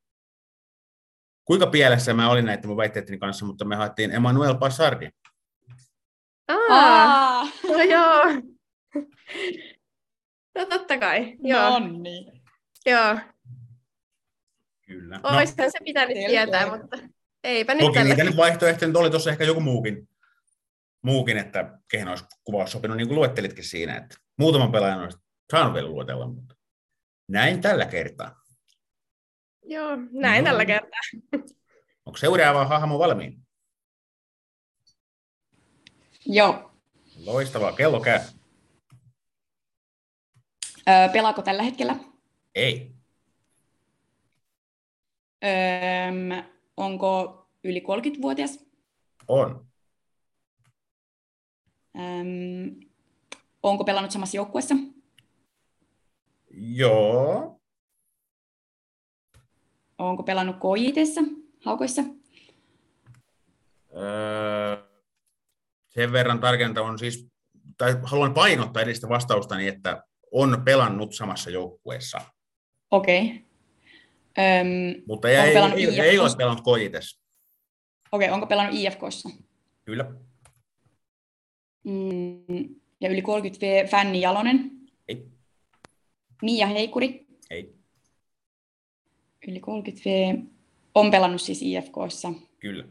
kuinka pielessä mä olin näiden mun väitteitteni kanssa, mutta me haettiin Emmanuel Passardi. Aa, Aa, no joo. No totta kai, joo. no niin. joo. Kyllä. No, Oishan se pitänyt tietää, mutta eipä nyt toki niitä nyt vaihtoehtoja nyt oli tuossa ehkä joku muukin, muukin että kehen olisi kuvaus sopinut, niin kuin luettelitkin siinä, että muutaman pelaajan olisi saanut vielä luotella, mutta näin tällä kertaa. Joo, näin No. tällä kertaa. Onko seuraava hahmo valmiin? Joo. Loistavaa, kello käy. Öö, pelaako tällä hetkellä? Ei. Öö, onko yli 30-vuotias? On. Öö, onko pelannut samassa joukkueessa? Joo. Onko pelannut KJTssä, haukoissa? Öö, sen verran tarkenta on siis, tai haluan painottaa edellistä vastaustani, että on pelannut samassa joukkueessa, Okei. Okay. Öm, mutta ei, ei, ei, ei ole pelannut kojites. Okei, onko pelannut IFKssa? Kyllä. Mm, ja yli 30 V, Fänni Jalonen? Ei. Mia Heikuri? Ei. Yli 30 V. On pelannut siis IFKssa. Kyllä.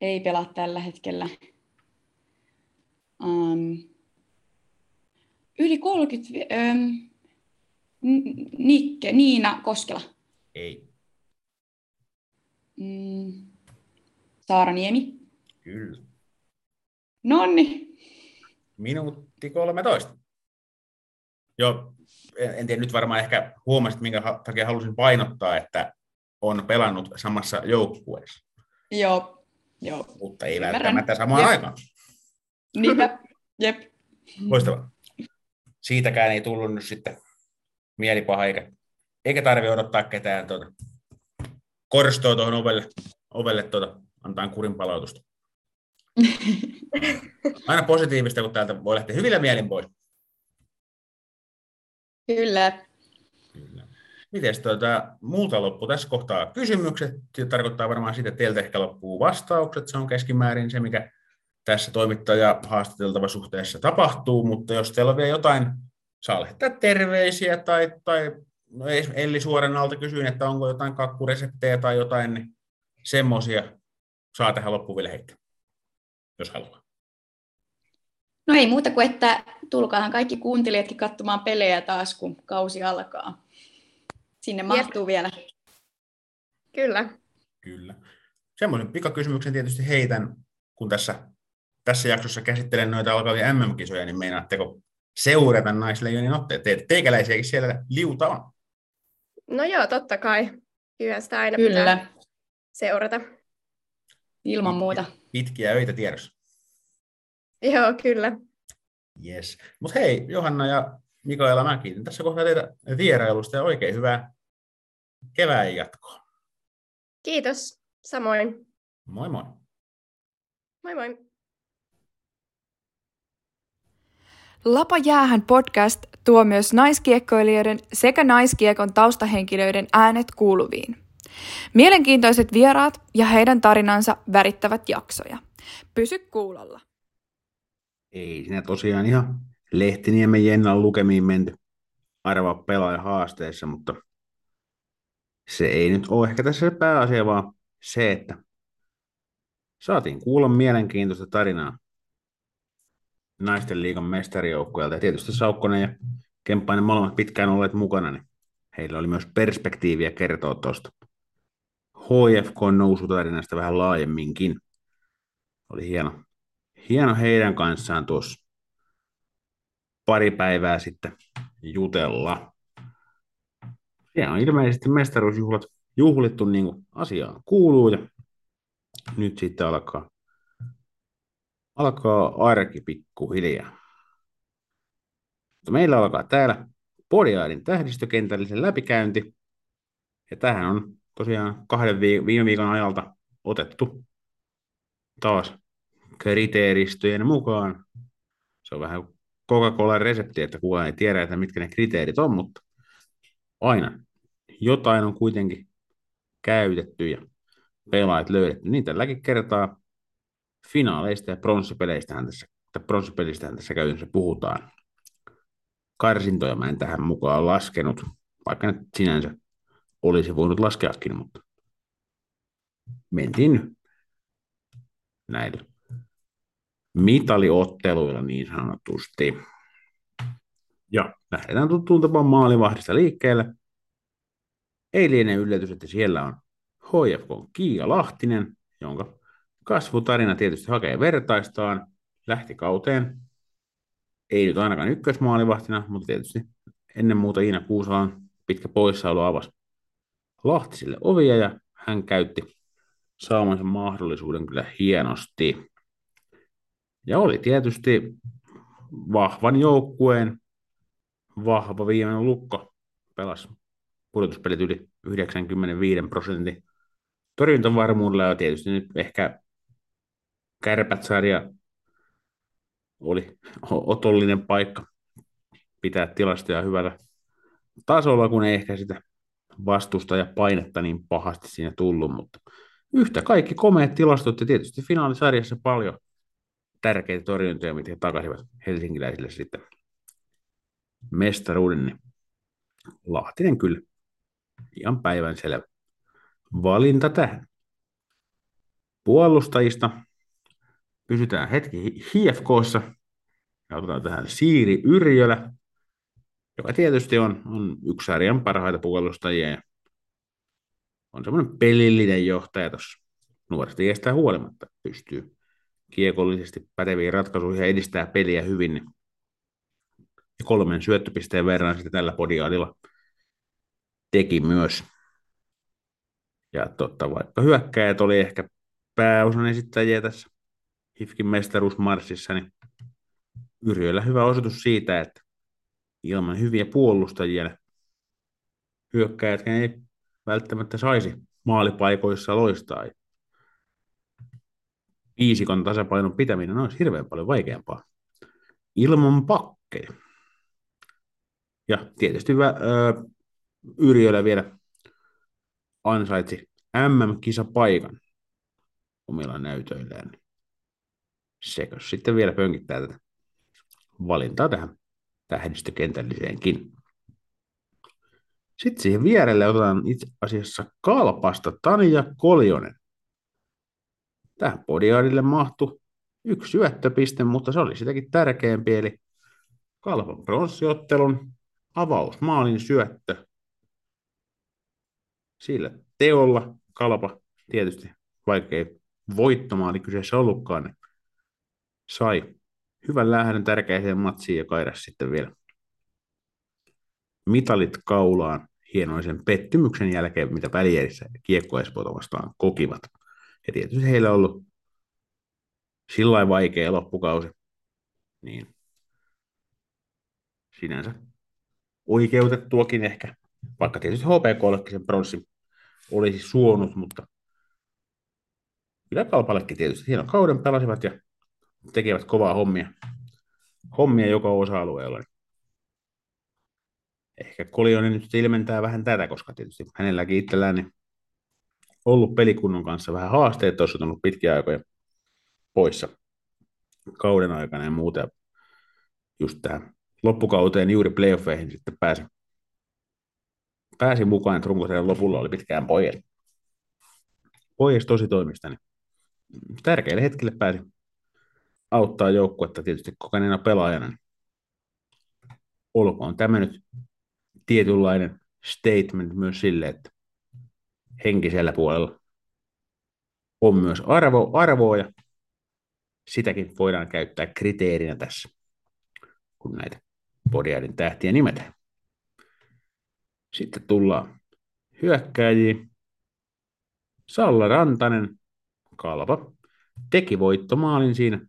Ei pelaa tällä hetkellä. Um, yli 30 V. Um, Nikke, Niina Koskela. Ei. Mm, Saara Niemi. Kyllä. Nonni. Minuutti 13. Joo, en, en tiedä, nyt varmaan ehkä huomasit, minkä takia halusin painottaa, että on pelannut samassa joukkueessa, Joo, joo. mutta ei välttämättä samaan Jep. aikaan. Niinpä. Jep. Loistavaa. Siitäkään ei tullut nyt sitten mielipaha, eikä, eikä tarvitse odottaa ketään tuota, korstoa tuohon ovelle, ovelle tuota, antaa kurin palautusta. (laughs) Aina positiivista, kun täältä voi lähteä hyvillä mielin pois. Kyllä. Kyllä. Miten tuota, muuta loppu tässä kohtaa kysymykset? Se tarkoittaa varmaan sitä, että teiltä ehkä loppuu vastaukset. Se on keskimäärin se, mikä tässä toimittaja haastateltava suhteessa tapahtuu, mutta jos teillä on vielä jotain, saa lähettää terveisiä tai, tai no Elli suoran alta kysyin, että onko jotain kakkureseptejä tai jotain, niin semmoisia saa tähän loppuun vielä heittää, jos haluaa. No ei muuta kuin, että tulkaahan kaikki kuuntelijatkin katsomaan pelejä taas, kun kausi alkaa. Sinne Jep. mahtuu vielä. Kyllä. Kyllä. Semmoisen pikakysymyksen tietysti heitän, kun tässä, jaksossa käsittelen noita alkavia MM-kisoja, niin meinaatteko seurata naisleijonin otteet? Te, teikäläisiäkin siellä liuta on. No joo, totta kai. Kyllä sitä aina Kyllä. pitää seurata. Ilman muuta. Pitkiä öitä tiedossa. Joo, kyllä. Yes. Mutta hei, Johanna ja Mikaela, mä kiitän tässä kohtaa teitä vierailusta ja oikein hyvää kevään jatkoa. Kiitos, samoin. Moi moi. Moi moi. Lapa jäähän podcast tuo myös naiskiekkoilijoiden sekä naiskiekon taustahenkilöiden äänet kuuluviin. Mielenkiintoiset vieraat ja heidän tarinansa värittävät jaksoja. Pysy kuulolla. Ei siinä tosiaan ihan Lehtiniemen Jennan lukemiin menty arvaa pelaaja haasteessa, mutta se ei nyt ole ehkä tässä se pääasia, vaan se, että saatiin kuulla mielenkiintoista tarinaa naisten liigan mestarijoukkueelta. Ja tietysti Saukkonen ja Kemppainen molemmat pitkään olleet mukana, niin heillä oli myös perspektiiviä kertoa tuosta HFK nousutarinasta vähän laajemminkin. Oli hieno, hieno heidän kanssaan tuossa pari päivää sitten jutella. Siellä on ilmeisesti mestaruusjuhlat juhlittu niin kuin asiaan kuuluu ja nyt sitten alkaa, alkaa arki pikkuhiljaa. Meillä alkaa täällä Podiaidin tähdistökentällisen läpikäynti. Ja tähän on tosiaan kahden viime viikon ajalta otettu taas kriteeristöjen mukaan. Se on vähän Coca-Cola resepti, että kukaan ei tiedä, että mitkä ne kriteerit on, mutta aina jotain on kuitenkin käytetty ja pelaajat löydetty. Niin tälläkin kertaa finaaleista ja pronssipeleistä tässä, pronssipelistähän tässä käytännössä puhutaan. Karsintoja mä en tähän mukaan laskenut, vaikka nyt sinänsä olisi voinut laskeakin, mutta mentiin näillä mitaliotteluilla niin sanotusti. Ja lähdetään tuttuun tapaan maalivahdista liikkeelle. Ei liene yllätys, että siellä on HFK Kiia Lahtinen, jonka kasvutarina tietysti hakee vertaistaan, lähti kauteen. Ei nyt ainakaan ykkösmaalivahtina, mutta tietysti ennen muuta Iina Kuusalan pitkä poissaolo avasi Lahtisille ovia ja hän käytti saamansa mahdollisuuden kyllä hienosti. Ja oli tietysti vahvan joukkueen vahva viimeinen lukko. Pelasi pudotuspelit yli 95 prosentin torjuntavarmuudella ja tietysti nyt ehkä kärpät-sarja oli otollinen paikka pitää tilastoja hyvällä tasolla, kun ei ehkä sitä vastusta ja painetta niin pahasti siinä tullut, mutta yhtä kaikki komeat tilastot ja tietysti finaalisarjassa paljon tärkeitä torjuntoja, mitä he takasivat helsinkiläisille sitten mestaruuden, niin Lahtinen kyllä ihan päivän selvä valinta tähän. Puolustajista pysytään hetki HFKssa ja otetaan tähän Siiri Yrjölä, joka tietysti on, on yksi sarjan parhaita puolustajia ja on semmoinen pelillinen johtaja tuossa nuoresta iästä huolimatta pystyy kiekollisesti päteviä ratkaisuja ja edistää peliä hyvin. Niin kolmen syöttöpisteen verran sitten tällä podiaalilla teki myös. Ja totta, vaikka hyökkäjät oli ehkä pääosan esittäjiä tässä HIFKin mestaruusmarssissa, niin Yrjöllä hyvä osoitus siitä, että ilman hyviä puolustajia hyökkäjät ei välttämättä saisi maalipaikoissa loistaa. viisikon tasapainon pitäminen olisi hirveän paljon vaikeampaa ilman pakkeja. Ja tietysti Yrjölä vielä ansaitsi MM-kisapaikan omilla näytöillään. Sekö sitten vielä pönkittää tätä valintaa tähän tähdistökentälliseenkin. Sitten siihen vierelle otetaan itse asiassa kalpasta Tanja Koljonen. Tähän podiaadille mahtui yksi syöttöpiste, mutta se oli sitäkin tärkeämpi, eli kalpan pronssiottelun avausmaalin syöttö. Sillä teolla kalpa tietysti vaikkei voittomaali kyseessä ollutkaan, sai hyvän lähdön tärkeäseen matsiin ja kairas sitten vielä mitalit kaulaan hienoisen pettymyksen jälkeen, mitä välierissä kiekko vastaan kokivat. Ja tietysti heillä on ollut sillä vaikea loppukausi, niin sinänsä oikeutettuakin ehkä, vaikka tietysti HPKllekin sen pronssin olisi suonut, mutta kyllä Kalpallekin tietysti hieno kauden pelasivat ja tekevät kovaa hommia, hommia joka osa-alueella. Ehkä Kolionen nyt ilmentää vähän tätä, koska tietysti hänelläkin itsellään niin ollut pelikunnon kanssa vähän haasteet, olisi ollut pitkiä aikoja poissa kauden aikana ja muuta. Just tähän loppukauteen juuri playoffeihin sitten pääsi, pääsi mukaan, että runkosarjan lopulla oli pitkään pois. Pois tosi toimista, niin tärkeille hetkille pääsi auttaa joukkuetta tietysti kokeneena pelaajana. Olkoon tämä nyt tietynlainen statement myös sille, että henkisellä puolella on myös arvo, arvoa ja sitäkin voidaan käyttää kriteerinä tässä, kun näitä podiaidin tähtiä nimetään. Sitten tullaan hyökkääjiin. Salla Rantanen, kalpa, teki voittomaalin siinä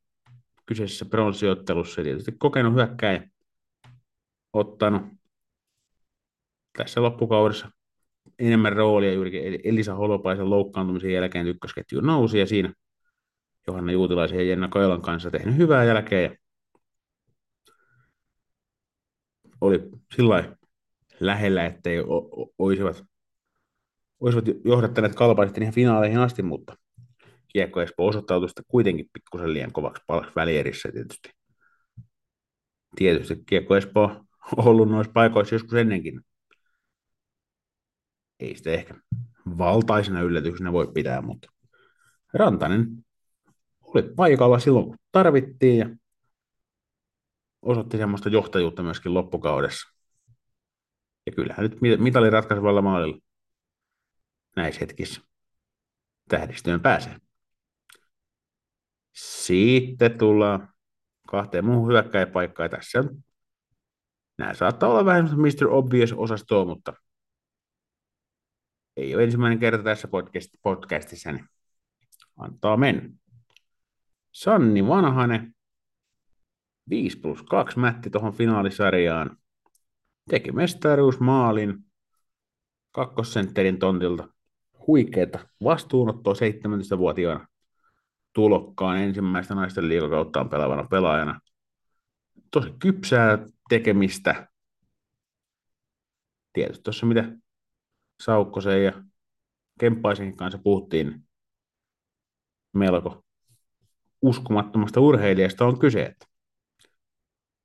kyseisessä pronssiottelussa. Tietysti kokenut hyökkäjä, ottanut tässä loppukaudessa enemmän roolia juurikin Elisa Holopaisen loukkaantumisen jälkeen ykkösketju nousi ja siinä Johanna Juutilaisen ja Jenna Kailan kanssa tehnyt hyvää jälkeä ja oli sillä lähellä, ettei olisivat, olisivat johdattaneet kalpaiset ihan finaaleihin asti, mutta Kiekko Espoo osoittautui sitten kuitenkin pikkusen liian kovaksi palaksi välierissä tietysti. Tietysti Kiekko Espoo on ollut noissa paikoissa joskus ennenkin. Ei sitä ehkä valtaisena yllätyksenä voi pitää, mutta Rantanen oli paikalla silloin, kun tarvittiin ja osoitti semmoista johtajuutta myöskin loppukaudessa. Ja kyllähän nyt mitali ratkaisevalla maalilla näissä hetkissä tähdistöön pääsee. Sitten tullaan kahteen muuhun hyökkäjäpaikkaan. Tässä nämä saattaa olla vähän Mr. Obvious-osastoa, mutta ei ole ensimmäinen kerta tässä podcast, podcastissa, niin antaa mennä. Sanni Vanhanen, 5 plus 2 mätti tuohon finaalisarjaan. Teki mestaruusmaalin kakkosentterin tontilta. Huikeeta vastuunottoa 17-vuotiaana tulokkaan ensimmäistä naisten liikakauttaan pelaavana pelaajana. Tosi kypsää tekemistä. Tietysti tuossa mitä Saukkosen ja Kemppaisenkin kanssa puhuttiin, melko uskomattomasta urheilijasta on kyse. Että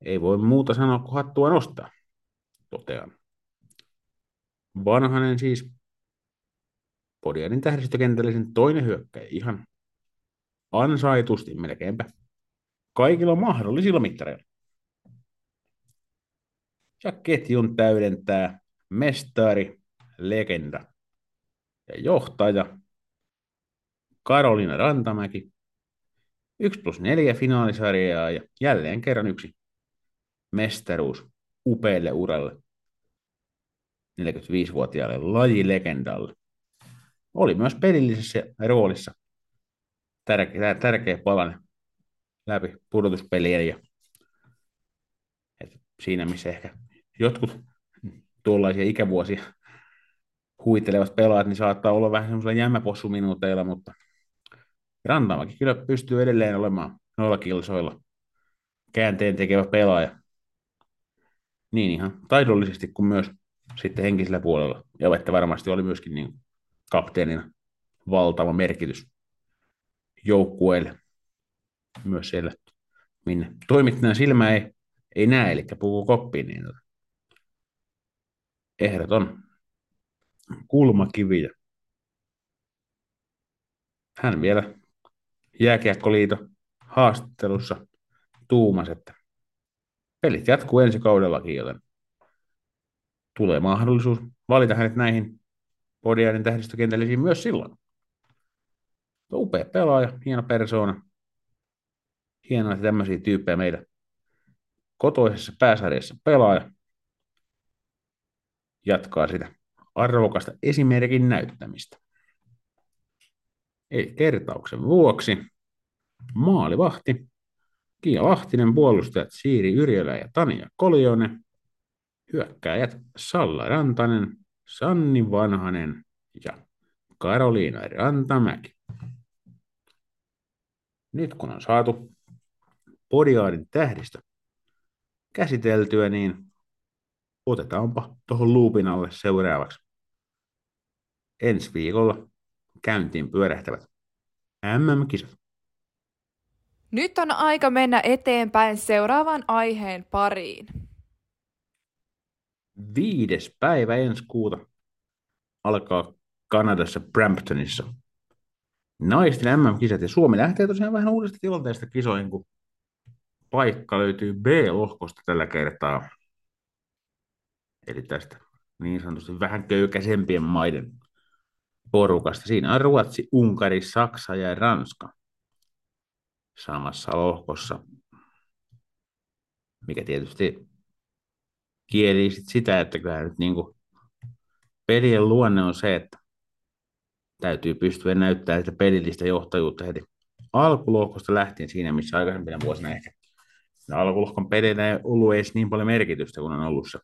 ei voi muuta sanoa kuin hattua nostaa, totean. Vanhanen siis Podianin tähdistökentällisen toinen hyökkäjä ihan ansaitusti melkeinpä kaikilla mahdollisilla mittareilla. Ja ketjun täydentää mestari, legenda ja johtaja Karolina Rantamäki. 1 plus 4 finaalisarjaa ja jälleen kerran yksi mestaruus upealle uralle 45-vuotiaalle lajilegendalle. Oli myös pelillisessä roolissa tärkeä, tärkeä palan läpi pudotuspelien ja et siinä missä ehkä jotkut tuollaisia ikävuosia huittelevat pelaajat, niin saattaa olla vähän semmoisella jämmäpossuminuuteilla, mutta Rantamäki kyllä pystyy edelleen olemaan noilla kilsoilla käänteen tekevä pelaaja. Niin ihan taidollisesti kuin myös sitten henkisellä puolella. Ja että varmasti oli myöskin niin kapteenina valtava merkitys joukkueelle myös siellä, minne toimittajan silmä ei, ei näe, eli puhuu koppiin, niin ehdoton kulmakivi. Hän vielä jääkiekkoliito haastattelussa tuumas, että pelit jatkuu ensi kaudellakin, joten tulee mahdollisuus valita hänet näihin podiaiden tähdistökentällisiin myös silloin. Upea pelaaja, hieno persoona. Hienoa, että tämmöisiä tyyppejä meillä kotoisessa pääsarjassa pelaaja jatkaa sitä arvokasta esimerkin näyttämistä. Eli kertauksen vuoksi maalivahti, Kiia Lahtinen, puolustajat Siiri Yrjölä ja Tania Koljonen, hyökkääjät Salla Rantanen, Sanni Vanhanen ja Karoliina Rantamäki. Nyt kun on saatu Podiaadin tähdistö käsiteltyä, niin otetaanpa tuohon luupin alle seuraavaksi. Ensi viikolla käyntiin pyörähtävät MM-kisat. Nyt on aika mennä eteenpäin seuraavan aiheen pariin. Viides päivä ensi kuuta alkaa Kanadassa Bramptonissa naisten MM-kisat ja Suomi lähtee tosiaan vähän uudesta tilanteesta kisoihin, kun paikka löytyy B-lohkosta tällä kertaa. Eli tästä niin sanotusti vähän köykäisempien maiden porukasta. Siinä on Ruotsi, Unkari, Saksa ja Ranska samassa lohkossa, mikä tietysti kieli sit sitä, että kyllä nyt niin kuin pelien luonne on se, että täytyy pystyä näyttämään sitä pelillistä johtajuutta heti alkulohkosta lähtien siinä, missä aikaisempina vuosina ehkä alkulohkon peleillä ei ollut edes niin paljon merkitystä, kun on ollut se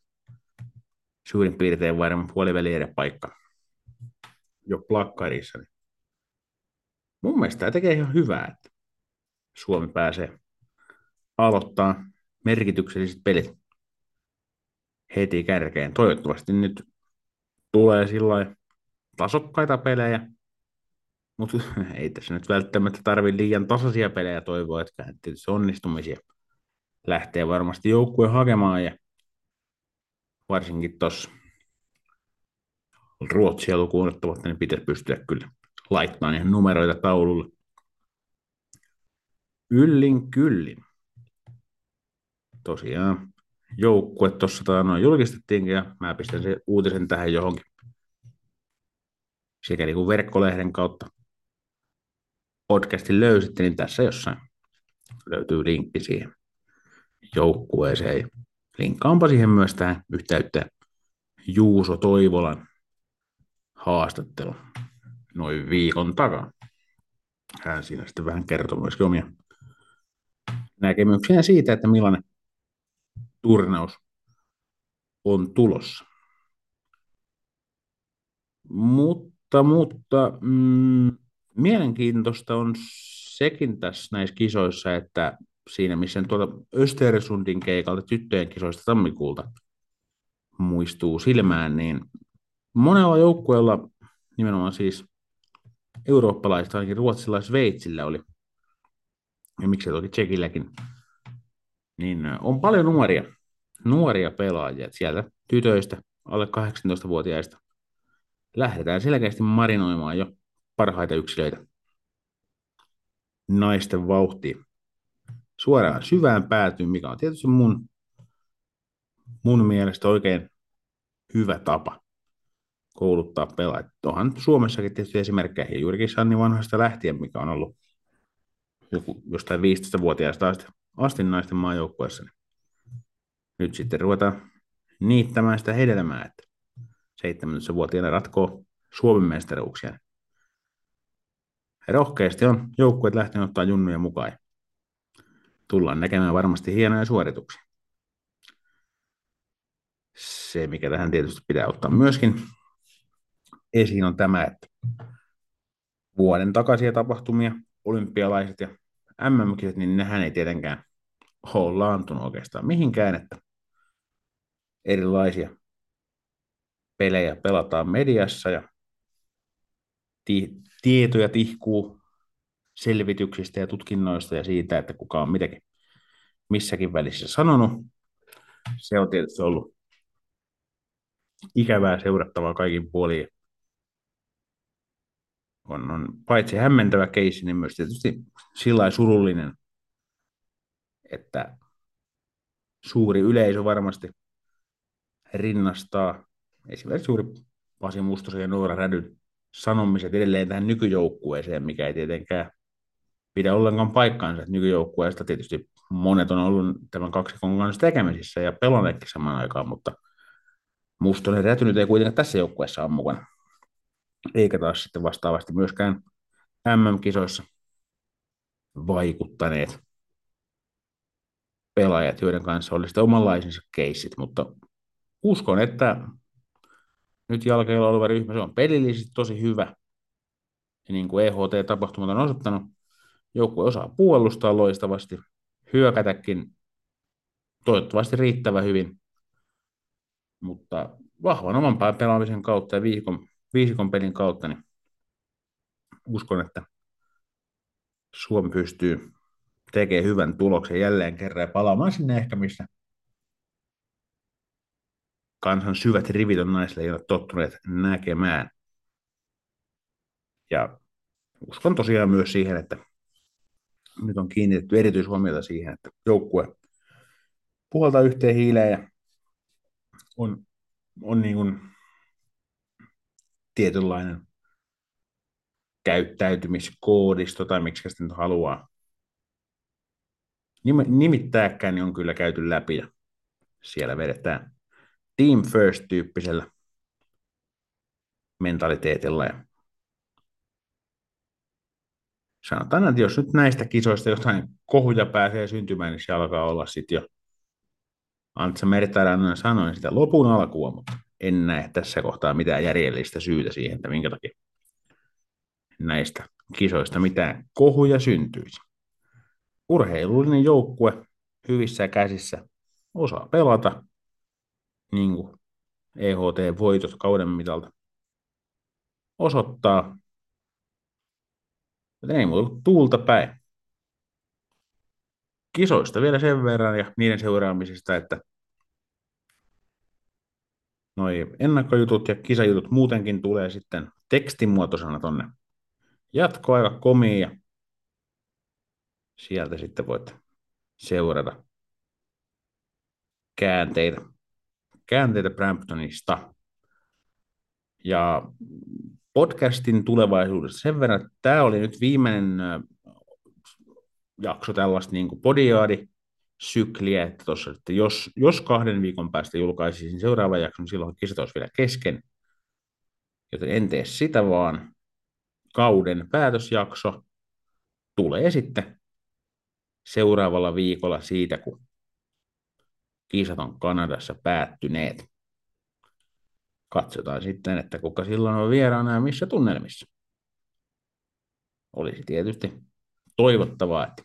suurin piirtein varmaan puoliväliä paikka jo plakkarissa. Niin mun mielestä tämä tekee ihan hyvää, että Suomi pääsee aloittaa merkitykselliset pelit heti kärkeen. Toivottavasti nyt tulee sillä tasokkaita pelejä, mutta (laughs) ei tässä nyt välttämättä tarvitse liian tasaisia pelejä toivoa, että tietysti onnistumisia lähtee varmasti joukkue hakemaan ja varsinkin tuossa Ruotsia lukuun ottamatta, niin pitäisi pystyä kyllä laittamaan ihan numeroita taululle. Yllin kyllin. Tosiaan joukkue tuossa noin julkistettiinkin ja mä pistän sen uutisen tähän johonkin sekä niin kuin verkkolehden kautta podcastin löysitte, niin tässä jossain löytyy linkki siihen joukkueeseen. Linkkaanpa siihen myös tähän yhteyttä Juuso Toivolan haastattelu noin viikon takaa. Hän siinä sitten vähän kertoo myöskin omia näkemyksiä siitä, että millainen turnaus on tulossa. Mutta, mutta mm, mielenkiintoista on sekin tässä näissä kisoissa, että siinä missä tuolta Östersundin keikalta tyttöjen kisoista tammikuulta muistuu silmään, niin monella joukkueella, nimenomaan siis eurooppalaista, ainakin ruotsilla Sveitsillä oli, ja miksei toki Tsekilläkin, niin on paljon nuoria, nuoria pelaajia. Sieltä tytöistä, alle 18-vuotiaista, lähdetään selkeästi marinoimaan jo parhaita yksilöitä naisten vauhtiin suoraan syvään päätyyn, mikä on tietysti mun, mun mielestä oikein hyvä tapa kouluttaa pelaajat. Onhan Suomessakin tietysti esimerkkejä, juurikin Sanni Vanhasta lähtien, mikä on ollut joku, jostain 15-vuotiaasta asti, asti naisten maajoukkueessa. Nyt sitten ruvetaan niittämään sitä hedelmää, että 17-vuotiaana ratkoo Suomen mestaruuksia. Rohkeasti on joukkueet lähtenyt ottaa junnuja mukaan tullaan näkemään varmasti hienoja suorituksia. Se, mikä tähän tietysti pitää ottaa myöskin esiin, on tämä, että vuoden takaisia tapahtumia olympialaiset ja MM-kisat, niin nehän ei tietenkään ole laantunut oikeastaan mihinkään, että erilaisia pelejä pelataan mediassa ja ti- tietoja tihkuu selvityksistä ja tutkinnoista ja siitä, että kuka on mitäkin missäkin välissä sanonut. Se on tietysti ollut ikävää seurattavaa kaikin puolin. On, on paitsi hämmentävä keissi, niin myös tietysti sillä surullinen, että suuri yleisö varmasti rinnastaa esimerkiksi juuri Pasi Mustosen ja Noora Rädyn sanomiset edelleen tähän nykyjoukkueeseen, mikä ei tietenkään pidä ollenkaan paikkaansa. Nykyjoukkueesta tietysti monet on ollut tämän kaksikon kanssa tekemisissä ja pelanneetkin samaan aikaan, mutta Mustonen Räty ei kuitenkaan tässä joukkueessa ole mukana. Eikä taas sitten vastaavasti myöskään MM-kisoissa vaikuttaneet pelaajat, joiden kanssa oli sitten omanlaisensa keissit, mutta uskon, että nyt jalkeilla oleva ryhmä, se on pelillisesti tosi hyvä. Ja niin kuin EHT-tapahtumat on osoittanut, joukkue osaa puolustaa loistavasti, hyökätäkin toivottavasti riittävän hyvin, mutta vahvan oman päin pelaamisen kautta ja viikon, viisikon pelin kautta, niin uskon, että Suomi pystyy tekemään hyvän tuloksen jälleen kerran ja palaamaan sinne ehkä, missä kansan syvät rivit on naisille, ei tottuneet näkemään. Ja uskon tosiaan myös siihen, että nyt on kiinnitetty erityishuomiota siihen, että joukkue puolta yhteen hiileen ja on, on niin kuin tietynlainen käyttäytymiskoodisto tai miksi sitä nyt haluaa nimittääkään, niin on kyllä käyty läpi ja siellä vedetään team first-tyyppisellä mentaliteetilla. Ja sanotaan, että jos nyt näistä kisoista jotain kohuja pääsee syntymään, niin se alkaa olla sitten jo Antsa Mertarannan sanoin sitä lopun alkua, mutta en näe tässä kohtaa mitään järjellistä syytä siihen, että minkä takia näistä kisoista mitään kohuja syntyisi. Urheilullinen joukkue hyvissä käsissä osaa pelata, niin kuin EHT-voitot kauden mitalta osoittaa. Joten ei muuta tuulta päin. Kisoista vielä sen verran ja niiden seuraamisesta, että noi ennakkojutut ja kisajutut muutenkin tulee sitten tekstimuotoisena tonne jatkoaika komiin ja sieltä sitten voit seurata käänteitä käänteitä Bramptonista. Ja podcastin tulevaisuudessa sen verran, että tämä oli nyt viimeinen jakso tällaista niin kuin podiaadi sykliä, että, tossa, että jos, jos kahden viikon päästä julkaisisin seuraava jakson, silloin kisat olisi vielä kesken. Joten en tee sitä, vaan kauden päätösjakso tulee sitten seuraavalla viikolla siitä, kun kisat on Kanadassa päättyneet. Katsotaan sitten, että kuka silloin on vieraana ja missä tunnelmissa. Olisi tietysti toivottavaa, että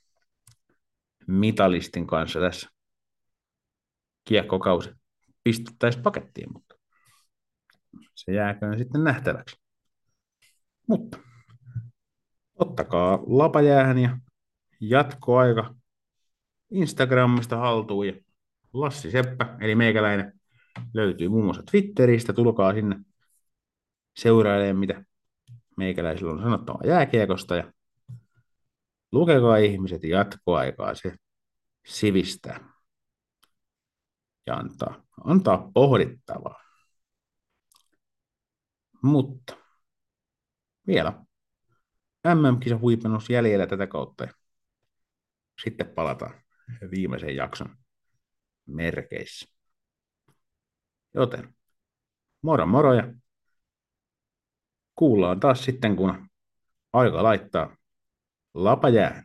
mitalistin kanssa tässä kiekkokausi pistettäisiin pakettiin, mutta se jääköön sitten nähtäväksi. Mutta ottakaa lapajäähän ja jatkoaika Instagramista haltuun ja Lassi Seppä, eli meikäläinen, löytyy muun muassa Twitteristä. Tulkaa sinne seurailemaan, mitä meikäläisillä on sanottava jääkiekosta. Ja lukekaa ihmiset jatkoaikaa, se sivistää ja antaa, antaa pohdittavaa. Mutta vielä MM-kisa huipennus jäljellä tätä kautta sitten palataan viimeisen jakson merkeissä. Joten moro moro ja kuullaan taas sitten, kun aika laittaa lapa jää.